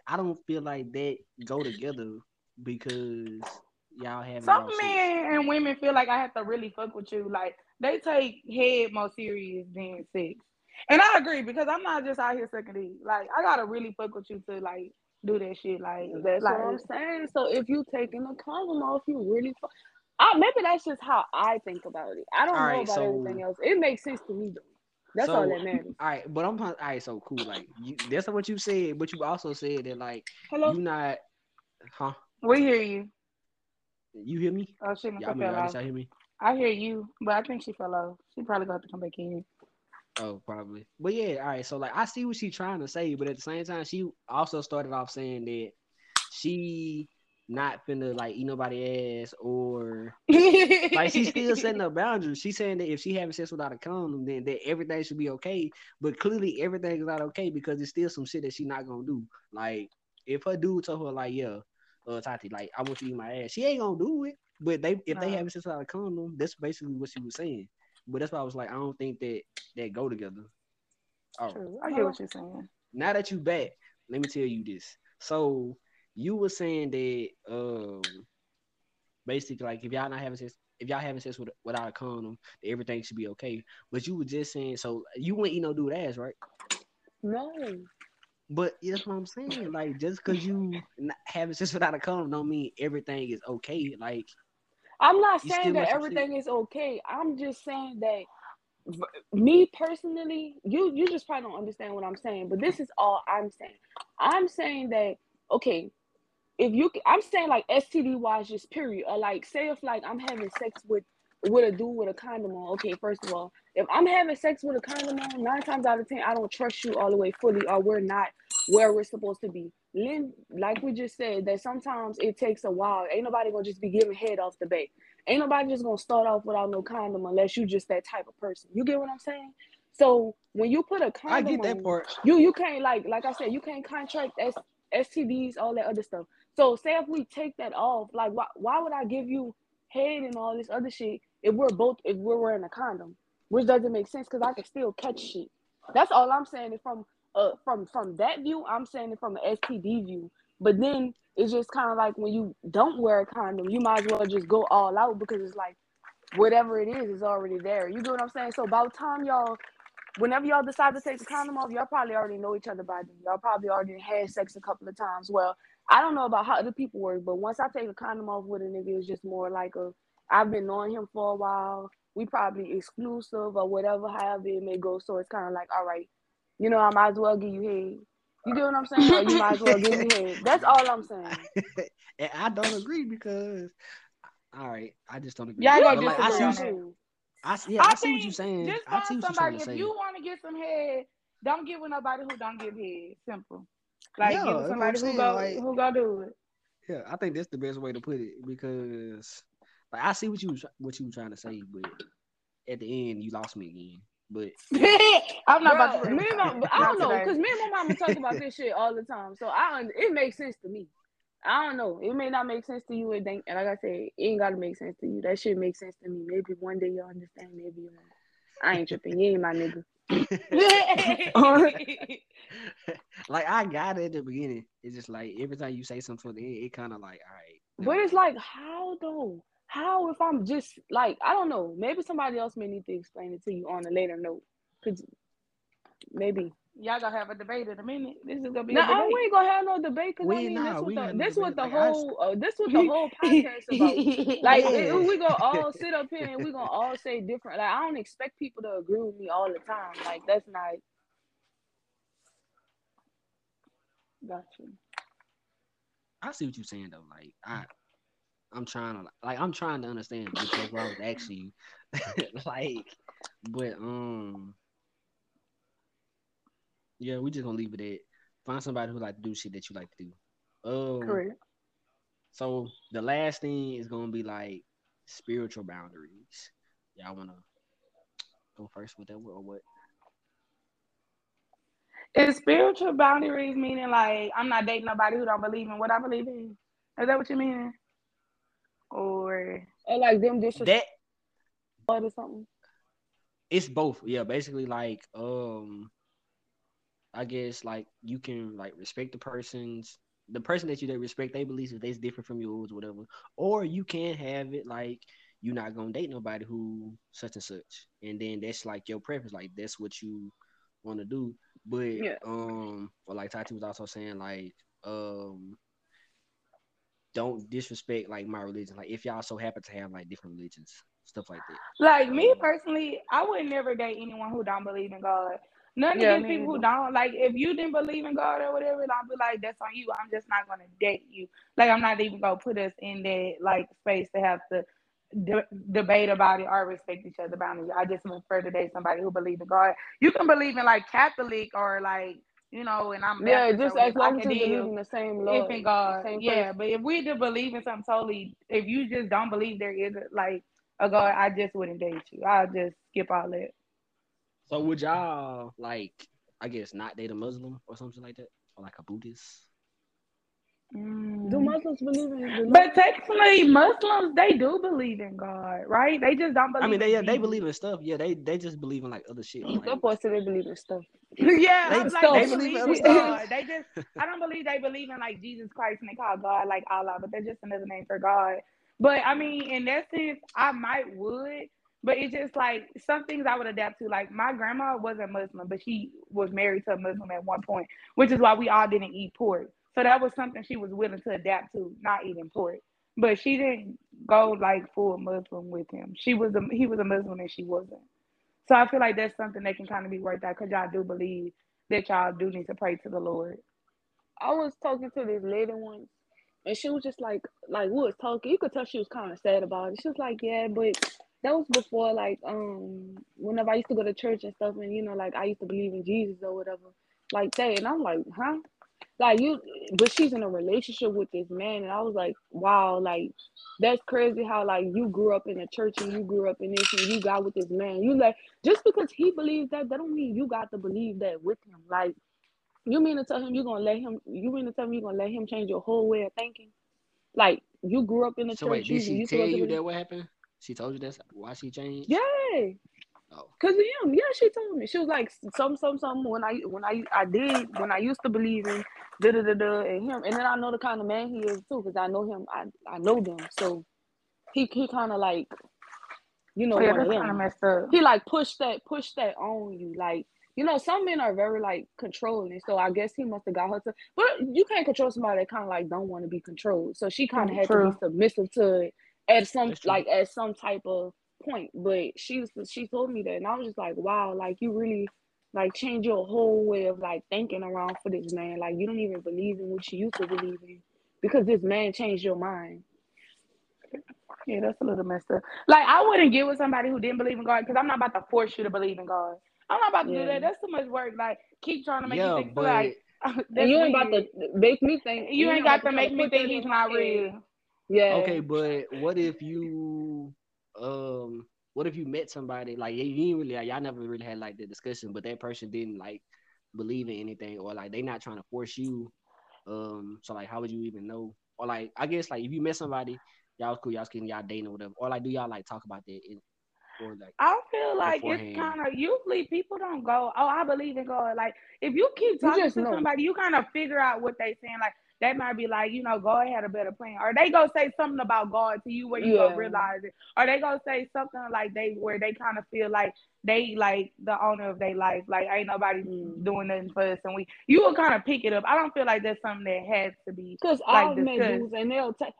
Speaker 1: I don't feel like that go together because y'all have
Speaker 3: some men and women feel like I have to really fuck with you. Like they take head more serious than sex. And I agree because I'm not just out here sucking dick. Like I gotta really fuck with you to like do that shit. Like
Speaker 2: that's
Speaker 3: like,
Speaker 2: what I'm saying. So if you taking a condom off, you really. Fuck, I, maybe that's just how I think about it. I don't all know right, about so, everything else. It makes sense to me though. That's so, all that matters.
Speaker 1: All right, but I'm all right. So cool. Like you, that's what you said. But you also said that like Hello? you not, huh?
Speaker 3: We hear you.
Speaker 1: You hear me?
Speaker 3: Oh, she
Speaker 1: y'all, fell off. y'all hear me?
Speaker 3: I hear you, but I think she fell off. She probably got to come back in.
Speaker 1: Oh, probably. But yeah, all right. So like, I see what she's trying to say, but at the same time, she also started off saying that she not finna like eat nobody ass or like she's still setting *laughs* up boundaries. She's saying that if she having sex without a condom, then that everything should be okay. But clearly everything is not okay because there's still some shit that she's not gonna do. Like if her dude told her like, yeah, uh, Tati, like I want you to eat my ass. She ain't gonna do it. But they if they have sex without a condom, that's basically what she was saying. But that's why I was like, I don't think that that go together.
Speaker 3: Oh, True. I get what you're saying.
Speaker 1: Now that you back, let me tell you this. So you were saying that um basically like if y'all not having sex if y'all having sex with, without a condom, everything should be okay. But you were just saying so you wouldn't eat no dude ass, right?
Speaker 2: No.
Speaker 1: But that's what I'm saying. Like just because you having sex without a condom don't mean everything is okay. Like
Speaker 2: I'm not saying that everything is okay. I'm just saying that me personally, you you just probably don't understand what I'm saying. But this is all I'm saying. I'm saying that okay, if you, I'm saying like STD wise, just period. Or like say if like I'm having sex with with a dude with a condom on. Okay, first of all, if I'm having sex with a condom on, nine times out of ten, I don't trust you all the way fully, or we're not where we're supposed to be. Lin, like we just said, that sometimes it takes a while. Ain't nobody gonna just be giving head off the bat. Ain't nobody just gonna start off without no condom unless you just that type of person. You get what I'm saying? So when you put a condom, I
Speaker 1: get that on, part.
Speaker 2: You you can't like like I said, you can't contract STDs, all that other stuff. So say if we take that off, like why why would I give you head and all this other shit if we're both if we're wearing a condom? Which doesn't make sense because I can still catch shit. That's all I'm saying. It from uh from from that view, I'm saying it from an STD view. But then it's just kind of like when you don't wear a condom, you might as well just go all out because it's like whatever it is is already there. You get what I'm saying? So by the time y'all whenever y'all decide to take the condom off, y'all probably already know each other by then. Y'all probably already had sex a couple of times. Well, I don't know about how other people work, but once I take a condom off with a nigga, it's just more like a I've been knowing him for a while. We probably exclusive or whatever, however it may go. So it's kind of like, all right, you know, I might as well give you head. You get what I'm saying? Or you might as well give me head. That's all I'm saying. *laughs*
Speaker 1: and I don't agree because, all right, I just don't agree.
Speaker 2: Yeah, I,
Speaker 1: like,
Speaker 2: like,
Speaker 1: I
Speaker 2: see,
Speaker 1: I, yeah, I, I see what you're saying. Just I see what
Speaker 3: somebody,
Speaker 1: you're
Speaker 3: if
Speaker 1: saying.
Speaker 3: you want to get some head, don't get with nobody who don't give head. Simple. Like yeah, give somebody who go like, who go do it.
Speaker 1: Yeah, I think that's the best way to put it because like I see what you what you were trying to say, but at the end you lost me again. But *laughs*
Speaker 3: I'm not Bro, about to.
Speaker 2: Me and my, I don't know because me and my mama talk about this shit all the time, so I it makes sense to me. I don't know. It may not make sense to you. It and like I said, it ain't gotta make sense to you. That shit makes sense to me. Maybe one day you'll understand. Maybe you won't. I ain't tripping. You ain't my nigga. *laughs*
Speaker 1: like I got it at the beginning. It's just like every time you say something, it, it kind of like all right.
Speaker 2: But it's like how though? How if I'm just like I don't know? Maybe somebody else may need to explain it to you on a later note. Cause maybe
Speaker 3: y'all gonna have a debate in a minute. This is gonna be.
Speaker 2: No,
Speaker 3: nah,
Speaker 2: we ain't gonna have no debate because I mean, nah, this what the this what the like, whole uh, this what the *laughs* whole podcast about. *laughs* Like yeah. it, we gonna all *laughs* sit up here and we gonna all say different. Like I don't expect people to agree with me all the time. Like that's not. Gotcha.
Speaker 1: I see what you're saying though. Like I, I'm trying to like I'm trying to understand because I was actually *laughs* like, but um yeah, we just gonna leave it at find somebody who like to do shit that you like to do. Um,
Speaker 2: Correct.
Speaker 1: So the last thing is gonna be like spiritual boundaries. Y'all wanna go first with that or what?
Speaker 3: Is spiritual boundaries meaning like I'm not dating nobody who don't believe in what I believe in? Is that what you mean? Or
Speaker 2: or like them disrespect
Speaker 1: that
Speaker 2: or something?
Speaker 1: It's both. Yeah, basically like um I guess like you can like respect the person's the person that you they respect they beliefs if they's different from yours, whatever. Or you can have it like you're not gonna date nobody who such and such, and then that's like your preference, like that's what you want to do. But yeah. um, or like Tati was also saying, like um, don't disrespect like my religion. Like if y'all so happen to have like different religions, stuff like that.
Speaker 3: Like me um, personally, I would never date anyone who don't believe in God. None yeah, of these people who don't like if you didn't believe in God or whatever, I'll be like, that's on you. I'm just not gonna date you. Like I'm not even gonna put us in that like space to have to de- debate about it or respect each other boundaries. I just prefer to date somebody who believes in God. You can believe in like Catholic or like you know, and I'm
Speaker 2: yeah, just as long as you believe in the same Lord,
Speaker 3: in God, yeah. But if we just believe in something totally, if you just don't believe there is a, like a God, I just wouldn't date you. I'll just skip all that.
Speaker 1: So would y'all like, I guess, not date a Muslim or something like that, or like a Buddhist?
Speaker 2: Mm. Do Muslims believe in?
Speaker 3: But technically, Muslims they do believe in God, right? They just don't believe. I
Speaker 1: mean, they yeah, they believe in stuff. Yeah, they they just believe in like other shit. Like,
Speaker 2: of course, they believe in stuff. *laughs*
Speaker 3: yeah, they, like, they, they believe in God. They just I don't believe they believe in like Jesus Christ and they call God like Allah, but they're just another name for God. But I mean, in that sense, I might would but it's just like some things I would adapt to. Like my grandma wasn't Muslim, but she was married to a Muslim at one point, which is why we all didn't eat pork. So that was something she was willing to adapt to, not eating pork. But she didn't go like full Muslim with him. She was a he was a Muslim and she wasn't. So I feel like that's something that can kind of be worked out because y'all do believe that y'all do need to pray to the Lord.
Speaker 2: I was talking to this lady once, and she was just like, like we was talking. You could tell she was kind of sad about it. She was like, "Yeah, but that was before like um whenever I used to go to church and stuff and you know like I used to believe in Jesus or whatever like that and I'm like huh like you but she's in a relationship with this man and I was like wow like that's crazy how like you grew up in a church and you grew up in this and you got with this man you like just because he believes that that don't mean you got to believe that with him like You mean to tell him you're gonna let him? You mean to tell him you're gonna let him change your whole way of thinking? Like you grew up in the
Speaker 1: so
Speaker 2: church.
Speaker 1: Wait, did she tell you that what happened? She told you that's why she changed.
Speaker 2: Yeah.
Speaker 1: Oh.
Speaker 2: Cause of him, yeah, she told me. She was like, some, some, some. When I, when I, I did, when I used to believe in, da, da, da, da, and him, and then I know the kind of man he is too, cause I know him. I, I know them. So, he, he kind of like, you know,
Speaker 3: oh, yeah,
Speaker 2: one of
Speaker 3: them. Messed up.
Speaker 2: He like push that, push that on you, like you know, some men are very like controlling. So I guess he must have got her to. But you can't control somebody that kind of like don't want to be controlled. So she kind of had True. to be submissive to it at some like at some type of point. But she was she told me that, and I was just like, wow, like you really like change your whole way of like thinking around for this man. Like you don't even believe in what you used to believe in because this man changed your mind.
Speaker 3: Yeah, that's a little messed up. Like I wouldn't get with somebody who didn't believe in God because I'm not about to force you to believe in God. I'm not about to yeah. do that. That's too much work. Like keep trying to make yeah, you think but... *laughs* like
Speaker 2: you ain't about to make me think.
Speaker 3: You, you ain't got to make me think he's not real.
Speaker 2: Yeah.
Speaker 1: Okay, but what if you um what if you met somebody like you didn't really like, y'all never really had like the discussion, but that person didn't like believe in anything or like they not trying to force you. Um, so like how would you even know? Or like I guess like if you met somebody, y'all was cool, y'all kidding, y'all dating or whatever, or like do y'all like talk about that in,
Speaker 3: or like I feel like beforehand. it's kind of usually people don't go, oh, I believe in God. Like if you keep talking you to know. somebody, you kind of figure out what they saying. Like they might be like, you know, God had a better plan, or they go say something about God to you where you yeah. go realize it, or they go say something like they where they kind of feel like they like the owner of their life, like ain't nobody mm. doing nothing for us, and we you will kind of pick it up. I don't feel like that's something that has to be
Speaker 2: because like, I've met dudes and they'll take.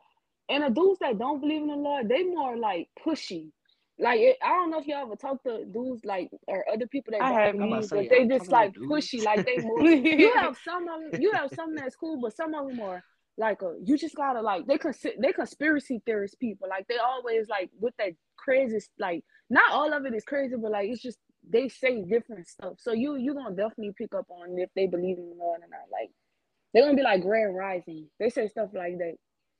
Speaker 2: And the dudes that don't believe in the Lord, they more like pushy. Like it, I don't know if y'all ever talk to dudes like or other people that I have me, but they just like pushy, like they *laughs* more. you have some of them, you have some that's cool, but some of them are like a, you just gotta like they consi- they conspiracy theorist people. Like they always like with that crazy like not all of it is crazy, but like it's just they say different stuff. So you you gonna definitely pick up on if they believe in God or not. Like they're gonna be like Grand Rising. They say stuff like that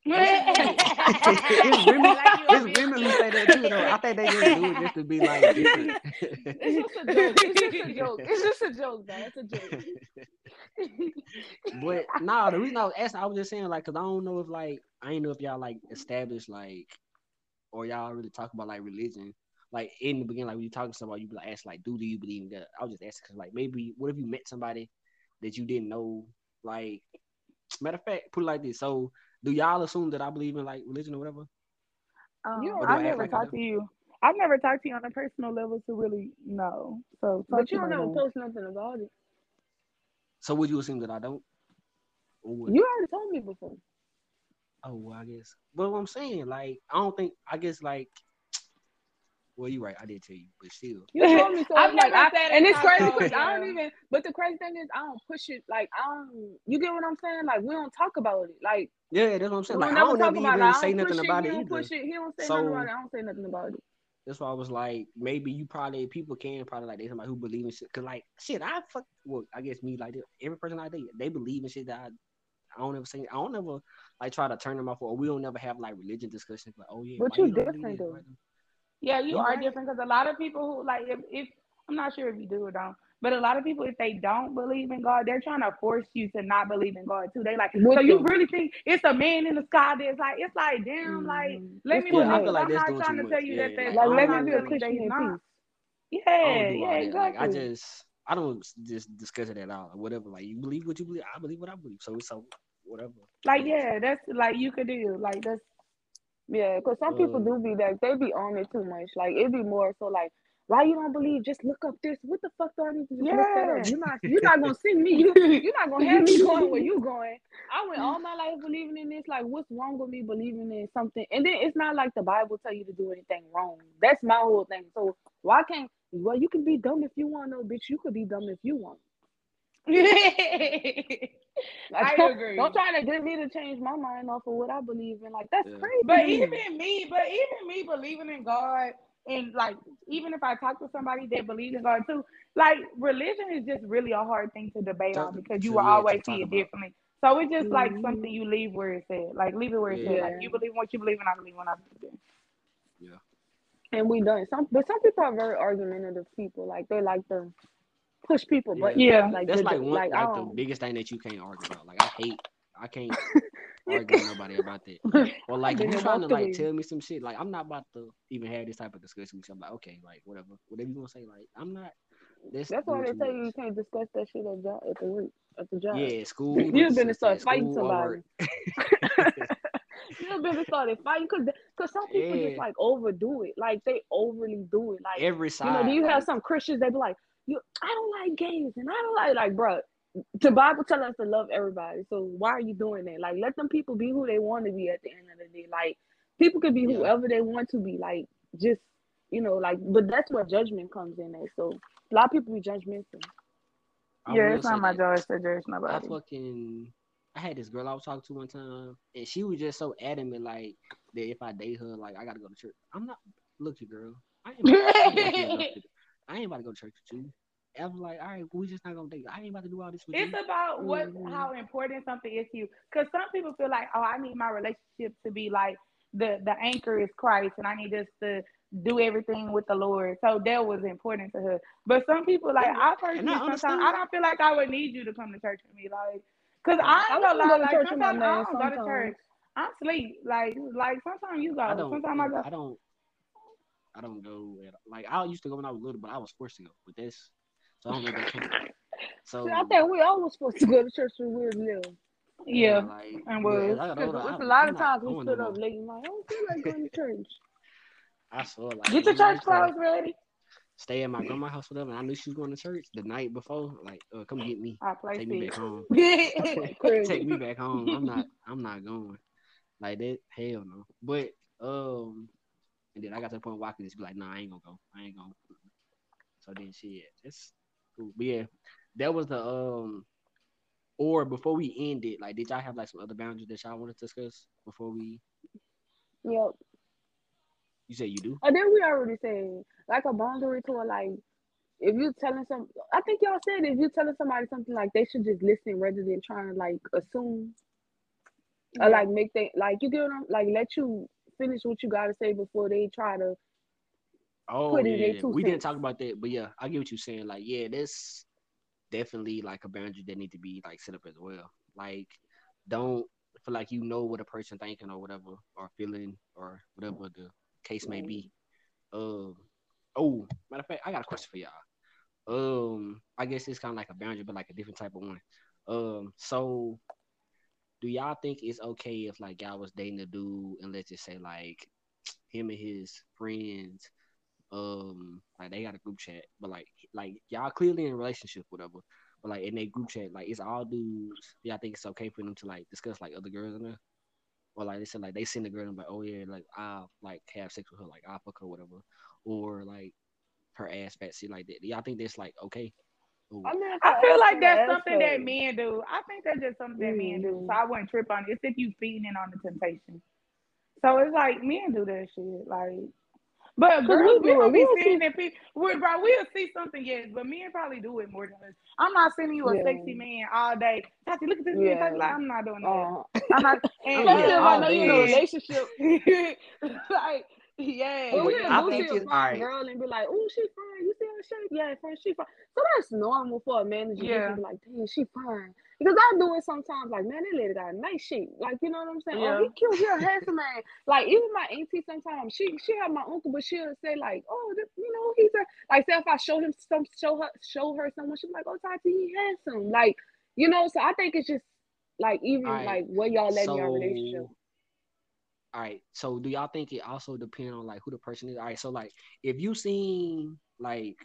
Speaker 1: it's *laughs* women, it's women who say that too, though. I think they just do it just to be like
Speaker 2: It's just a joke. It's just a joke. It's just a joke, man. It's a joke. *laughs*
Speaker 1: but nah, the reason I was asking, I was just saying like, cause I don't know if like I ain't know if y'all like established like, or y'all really talk about like religion. Like in the beginning, like when you talking to somebody, you be like ask like, do do you believe in that? I was just asking cause like maybe what if you met somebody that you didn't know? Like matter of fact, put it like this. So do y'all assume that I believe in like religion or whatever?
Speaker 3: Um, you know, I never like talked to you. I've never talked to you on a personal level to really know. So,
Speaker 2: but you don't ever post nothing about it.
Speaker 1: So would you assume that I don't?
Speaker 2: You already told me before.
Speaker 1: Oh, well, I guess. But what I'm saying, like, I don't think. I guess, like, well, you're right. I did tell you, but still.
Speaker 2: You told me so. I've like, never said and it's crazy because I don't even. But the crazy thing is, I don't push it. Like I don't. You get what I'm saying? Like we don't talk about it. Like
Speaker 1: yeah, that's what I'm saying. Like I don't never even say nothing about it,
Speaker 2: it either. Push it. He don't say so, nothing about it. I don't say nothing about it.
Speaker 1: That's why I was like, maybe you probably people can probably like they somebody who believe in shit. Cause like shit, I fuck. Well, I guess me like every person I date, they believe in shit that I. I don't ever say I don't ever like try to turn them off or we don't never have like religion discussions like oh yeah
Speaker 2: but you different though.
Speaker 3: Yeah, you are different because a lot of people who like if, if I'm not sure if you do or don't, but a lot of people if they don't believe in God, they're trying to force you to not believe in God too. They like so you really think it's a man in the sky that's like it's like damn mm-hmm. like let me yeah, I feel like I'm not trying to tell you yeah, that
Speaker 2: yeah, like, let me be a Christian peace.
Speaker 3: Yeah, yeah, exactly.
Speaker 1: Like, I just I don't just discuss it at all. Whatever, like you believe what you believe, I believe what I believe. So so whatever.
Speaker 3: Like yeah, that's like you could do. Like that's
Speaker 2: yeah, because some people uh, do be like they be on it too much. Like it'd be more so like, why you don't believe? Just look up this. What the fuck do I need to yeah. look that up? You're not you're not gonna see me. You, *laughs* you're not gonna have me going where you going. I went all my life believing in this. Like, what's wrong with me believing in something? And then it's not like the Bible tell you to do anything wrong. That's my whole thing. So why can't well you can be dumb if you want, no bitch. You could be dumb if you want. *laughs* I don't, agree. Don't try to get me to change my mind off of what I believe in. Like that's yeah. crazy.
Speaker 3: But even me, but even me believing in God and like even if I talk to somebody that believes in God too, like religion is just really a hard thing to debate on because you will always see it about. differently. So it's just mm-hmm. like something you leave where it's at. Like leave it where it's yeah. at. Like you believe what you believe and I believe what I believe.
Speaker 1: Yeah.
Speaker 2: And we done some but some people are very argumentative people. Like they like to push people, but
Speaker 3: yeah,
Speaker 1: like that's like one like, like the um, biggest thing that you can't argue about. Like I hate, I can't *laughs* argue with nobody about that. *laughs* Or like if you're trying to like tell me some shit, like I'm not about to even have this type of discussion with you. I'm like, okay, like whatever, whatever you want to say. Like I'm not.
Speaker 2: This That's why they tell you you can't discuss that shit at job at the work at the job.
Speaker 1: Yeah, school.
Speaker 2: You've been to start fighting somebody. You've been to start fighting because because some people yeah. just like overdo it, like they overly do it. Like
Speaker 1: every side.
Speaker 2: You know, do you have some Christians that be like, you, I don't like gays and I don't like like, bro. The Bible tell us to love everybody. So why are you doing that? Like, let them people be who they want to be at the end of the day. Like, people can be yeah. whoever they want to be. Like, just you know, like, but that's where judgment comes in. At. So a lot of people be judgmental.
Speaker 3: I yeah, it's not my job to judge nobody.
Speaker 1: I fucking I had this girl I was talking to one time, and she was just so adamant, like that if I date her, like I gotta go to church. I'm not. Look, you girl, I ain't, I ain't about to go to church with you. *laughs* I was like, all right, we just not gonna date. I ain't about to do all this with
Speaker 3: it's
Speaker 1: you.
Speaker 3: It's about what mm-hmm. how important something is to you. Cause some people feel like, oh, I need my relationship to be like the the anchor is Christ, and I need this to do everything with the Lord. So that was important to her. But some people like I personally sometimes I don't feel like I would need you to come to church with me. Like cause I ain't gonna lie, like sometimes I don't go to church. I'm sleep. Like like sometimes you go. I don't, sometimes I go.
Speaker 1: I don't I don't go at, like I used to go when I was little, but I was forced to go with this. So I don't know that count. So
Speaker 2: See, I think we all was supposed to go to church when we were little.
Speaker 3: Yeah, like, and was. Yeah,
Speaker 2: a lot of times we stood up late and like, I don't feel like going to church. *laughs*
Speaker 1: I saw like
Speaker 3: get your church clothes ready.
Speaker 1: Stay at my grandma's house with them, and I knew she was going to church the night before. Like, uh, come get me.
Speaker 3: I play
Speaker 1: Take me back home. *laughs* *laughs* Take me back home. I'm not. I'm not going. Like that. Hell no. But um, and then I got to the point where I could just be like, Nah, I ain't gonna go. I ain't gonna. So then shit, it's cool. But yeah, that was the um. Or before we end it, like, did y'all have like some other boundaries that y'all wanted to discuss before we?
Speaker 2: Yep.
Speaker 1: You say you do?
Speaker 2: And then we already said like a boundary to a like if you're telling some I think y'all said if you're telling somebody something like they should just listen rather than trying to like assume yeah. or like make they like you get them like let you finish what you gotta say before they try to
Speaker 1: Oh yeah, we didn't talk about that, but yeah, I get what you're saying. Like, yeah, this definitely like a boundary that need to be like set up as well. Like, don't feel like you know what a person thinking or whatever or feeling or whatever the case may be. Um, oh, matter of fact, I got a question for y'all. Um, I guess it's kind of like a boundary, but like a different type of one. Um, so do y'all think it's okay if like y'all was dating a dude and let's just say like him and his friends, um, like they got a group chat, but like like y'all clearly in a relationship, whatever. But like in their group chat, like it's all dudes. Y'all think it's okay for them to like discuss like other girls in there? or like they said like they seen the girl and like oh yeah like I'll like have sex with her like I'll fuck her whatever or like her ass fat shit like that. Y'all think that's like okay?
Speaker 3: Ooh. I, mean, I feel like that's something that men do. I think that's just something that mm-hmm. men do. So I wouldn't trip on it. It's if you feeding in on the temptation. So it's like men do that shit. Like but girls, we don't be seeing that people. we bro, we'll see something, yes, but men probably do it more than us. I'm not sending you a yeah. sexy man all day. Tati, look at this yeah. man. Like, I'm not doing that. Uh, I'm not. *laughs* And yeah, yeah, I know you in a relationship. *laughs* *laughs* like, yeah.
Speaker 2: Well, yeah, I think it's fine, girl and be like, oh, she fine. You see her shape? Yeah, fine. She fine. So that's normal for a man to yeah. be like, damn, she fine. Because I do it sometimes, like, man, that lady got a nice shape. Like, you know what I'm saying? Oh, yeah. Oh, he cute, he a handsome man. Like, even my auntie sometimes, she she have my uncle, but she'll say, like, oh, this, you know, he's a like say if I show him some show her show her someone, she's like, Oh, Tati, he handsome. Like, you know, so I think it's just like even right. like what y'all let so, in your relationship.
Speaker 1: All right. So do y'all think it also depend on like who the person is? All right. So like if you seen like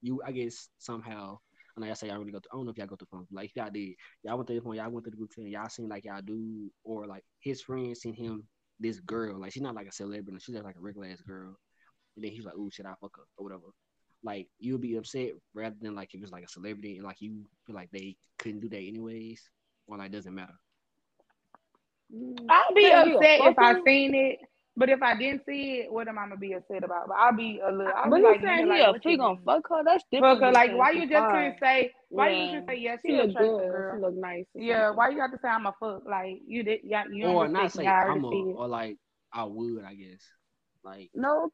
Speaker 1: you, I guess somehow and like I say, y'all really go. To, I don't know if y'all go to phone. Like y'all did, y'all went to the phone. Y'all went to the group chat. Y'all seen like y'all do, or like his friends seen him this girl. Like she's not like a celebrity. She's just like a regular ass girl. And then he's like, "Ooh, should I fuck her or whatever?" Like you'll be upset rather than like if it's like a celebrity and like you feel like they couldn't do that anyways, or like doesn't matter.
Speaker 3: I'll be upset if I seen it but if I didn't see it, what am I gonna be upset about? But I'll be a little. I'll
Speaker 2: but
Speaker 3: be
Speaker 2: like, saying he like, he gonna fuck her. That's different.
Speaker 3: Fuck her. Like why you just couldn't say? Why yeah. you just say yes?
Speaker 2: She, she look good. Girl. She look nice.
Speaker 3: Yeah. Why you have to say I'm a fuck? Like you did. Yeah. You
Speaker 1: or not say I'm a, or like I would. I guess. Like
Speaker 2: no.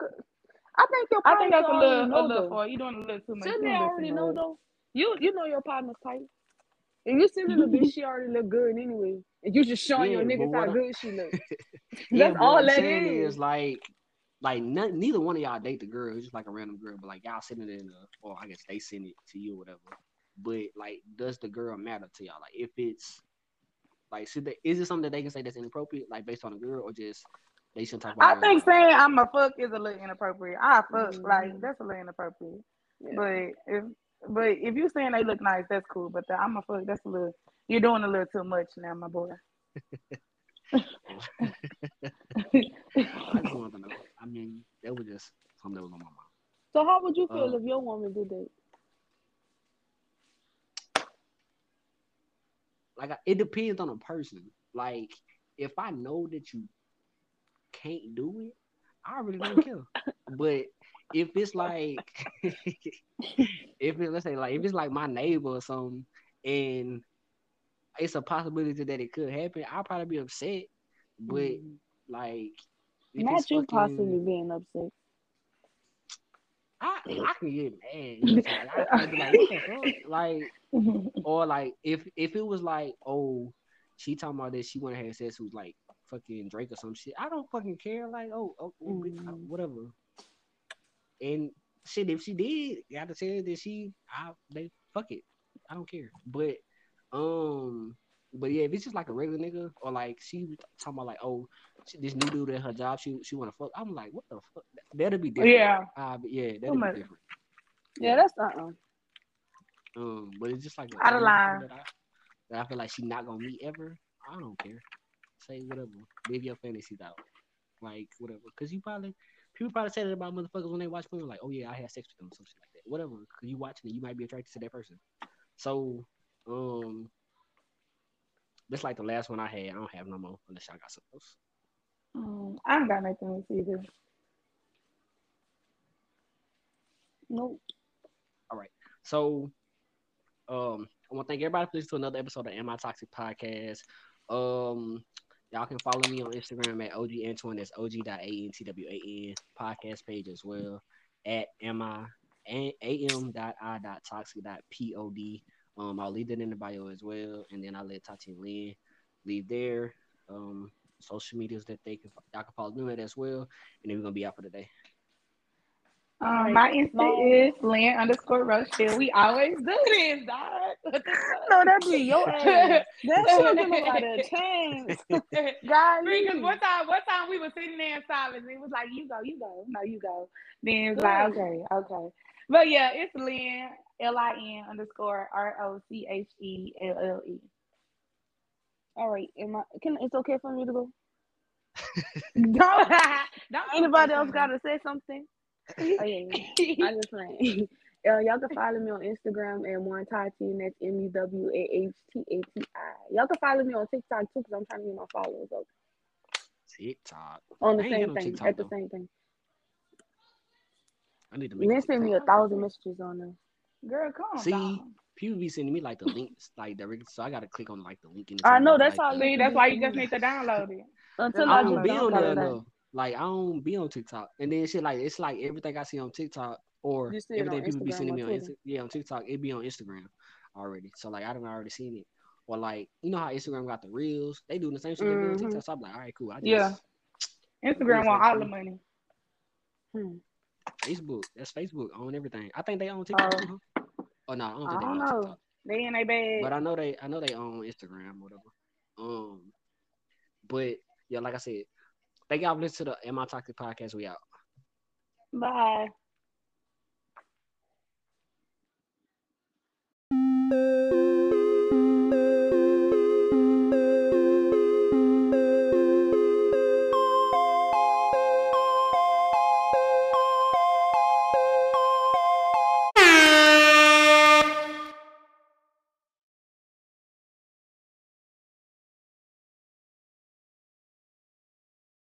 Speaker 2: I think
Speaker 3: I think that's a little a little for you doing a little too much.
Speaker 2: Shouldn't they already know though? You you know your partner's type. If you sending a bitch, *laughs* she already look good anyway. And you just showing yeah, your niggas how I, good she look. *laughs*
Speaker 1: yeah, That's all that is. is. Like, like none, neither one of y'all date the girl. It's just like a random girl, but like y'all sending it in, a, or I guess they send it to you or whatever. But like, does the girl matter to y'all? Like, if it's like, should they, is it something that they can say that's inappropriate, like based on a girl, or just they should talk about?
Speaker 3: I think saying I'm a fuck is a little inappropriate. I fuck mm-hmm. like that's a little inappropriate. Yeah. But if but if you're saying they look nice, that's cool. But the, I'm a fuck. That's a little. You're doing a little too much now, my boy. *laughs*
Speaker 1: I just wanted to know. I mean, that was just something that was on my mind.
Speaker 2: So, how would you feel uh, if your woman did that?
Speaker 1: Like, it depends on the person. Like, if I know that you can't do it, I really don't care. *laughs* but if it's like *laughs* if it, let's say like if it's like my neighbor or something and it's a possibility that it could happen, I'll probably be upset. But mm. like
Speaker 2: not you fucking, possibly being upset.
Speaker 1: I I can get mad. *laughs* like, I, be like, what the fuck? Like, *laughs* or like if if it was like, oh, she talking about that she wanna have sex who's like fucking Drake or some shit. I don't fucking care. Like, oh, oh mm. whatever. And shit, if she did, gotta say that she, I, they fuck it. I don't care. But um, but yeah, if it's just like a regular nigga or like she talking about like, oh, she, this new dude at her job, she she want to fuck. I'm like, what the fuck? That'll be different.
Speaker 3: Yeah.
Speaker 1: Uh, yeah, that'll be different.
Speaker 2: Yeah, that's uh uh
Speaker 1: Um, but it's just like
Speaker 3: out of line.
Speaker 1: That I, that I feel like she not gonna meet ever. I don't care. Say whatever. Live your fantasies out. Like whatever. Cause you probably people probably say that about motherfuckers when they watch porn, like, oh yeah, I had sex with them, or something like that. Whatever, because you watching it, you might be attracted to that person. So, um, that's like the last one I had. I don't have no more unless y'all got something else.
Speaker 2: Um, I don't got nothing else either. Nope.
Speaker 1: All right. So, um, I want to thank everybody for listening to another episode of Am I Toxic Podcast. Um, Y'all can follow me on Instagram at OG Antwan. That's OG.ANTWAN podcast page as well at MI toxic dot pod. Um, I'll leave that in the bio as well, and then I'll let Tati and Lin leave there. Um, social medias that they can y'all can follow them at as well, and then we're gonna be out for the day.
Speaker 3: Um, my Insta is Lin underscore Rochelle. We always do this, dog. *laughs*
Speaker 2: no, that be your *laughs* ass. That shit give a lot of *laughs* chance.
Speaker 3: Guys, because one time, one time we were sitting there in silence. It was like, you go, you go. No, you go. Then it's like, okay, okay. But yeah, it's Lin, L-I-N underscore R-O-C-H-E-L-L-E.
Speaker 2: All right. Am I, can, it's okay for me to go?
Speaker 3: don't, don't
Speaker 2: anybody else got to say something? Oh, yeah, *laughs* I just playing. *laughs* Uh, y'all can follow me on Instagram at muwahtati, and that's M U W A H T A T I. Y'all can follow me on TikTok too, because I'm trying to get my followers up.
Speaker 1: TikTok.
Speaker 2: On the same thing, TikTok, at the same thing.
Speaker 1: I need to make. You
Speaker 2: send me a thousand messages on there.
Speaker 3: Girl, come
Speaker 1: See, down. people be sending me like the links, like direct, so I gotta click on like the link in.
Speaker 2: The I know that's
Speaker 3: like,
Speaker 2: how.
Speaker 3: See, that's why you just need to download it.
Speaker 1: Until I, I don't be on there though. Like I don't be on TikTok, and then shit like it's like everything I see on TikTok or everything people be sending me on Insta- yeah on TikTok, it be on Instagram already. So like I don't already seen it. Or like you know how Instagram got the reels, they doing the same shit mm-hmm. they do on TikTok. So I'm like, all right, cool. I just,
Speaker 3: yeah, Instagram want all the money.
Speaker 2: Hmm.
Speaker 1: Facebook, that's Facebook on everything. I think they own TikTok. Uh, oh no, I don't,
Speaker 2: I don't know. They in a bad.
Speaker 1: But I know they, I know they own Instagram, whatever. Um, but yeah, like I said, Thank y'all for listening to the Am I Toxic podcast. We out.
Speaker 2: Bye.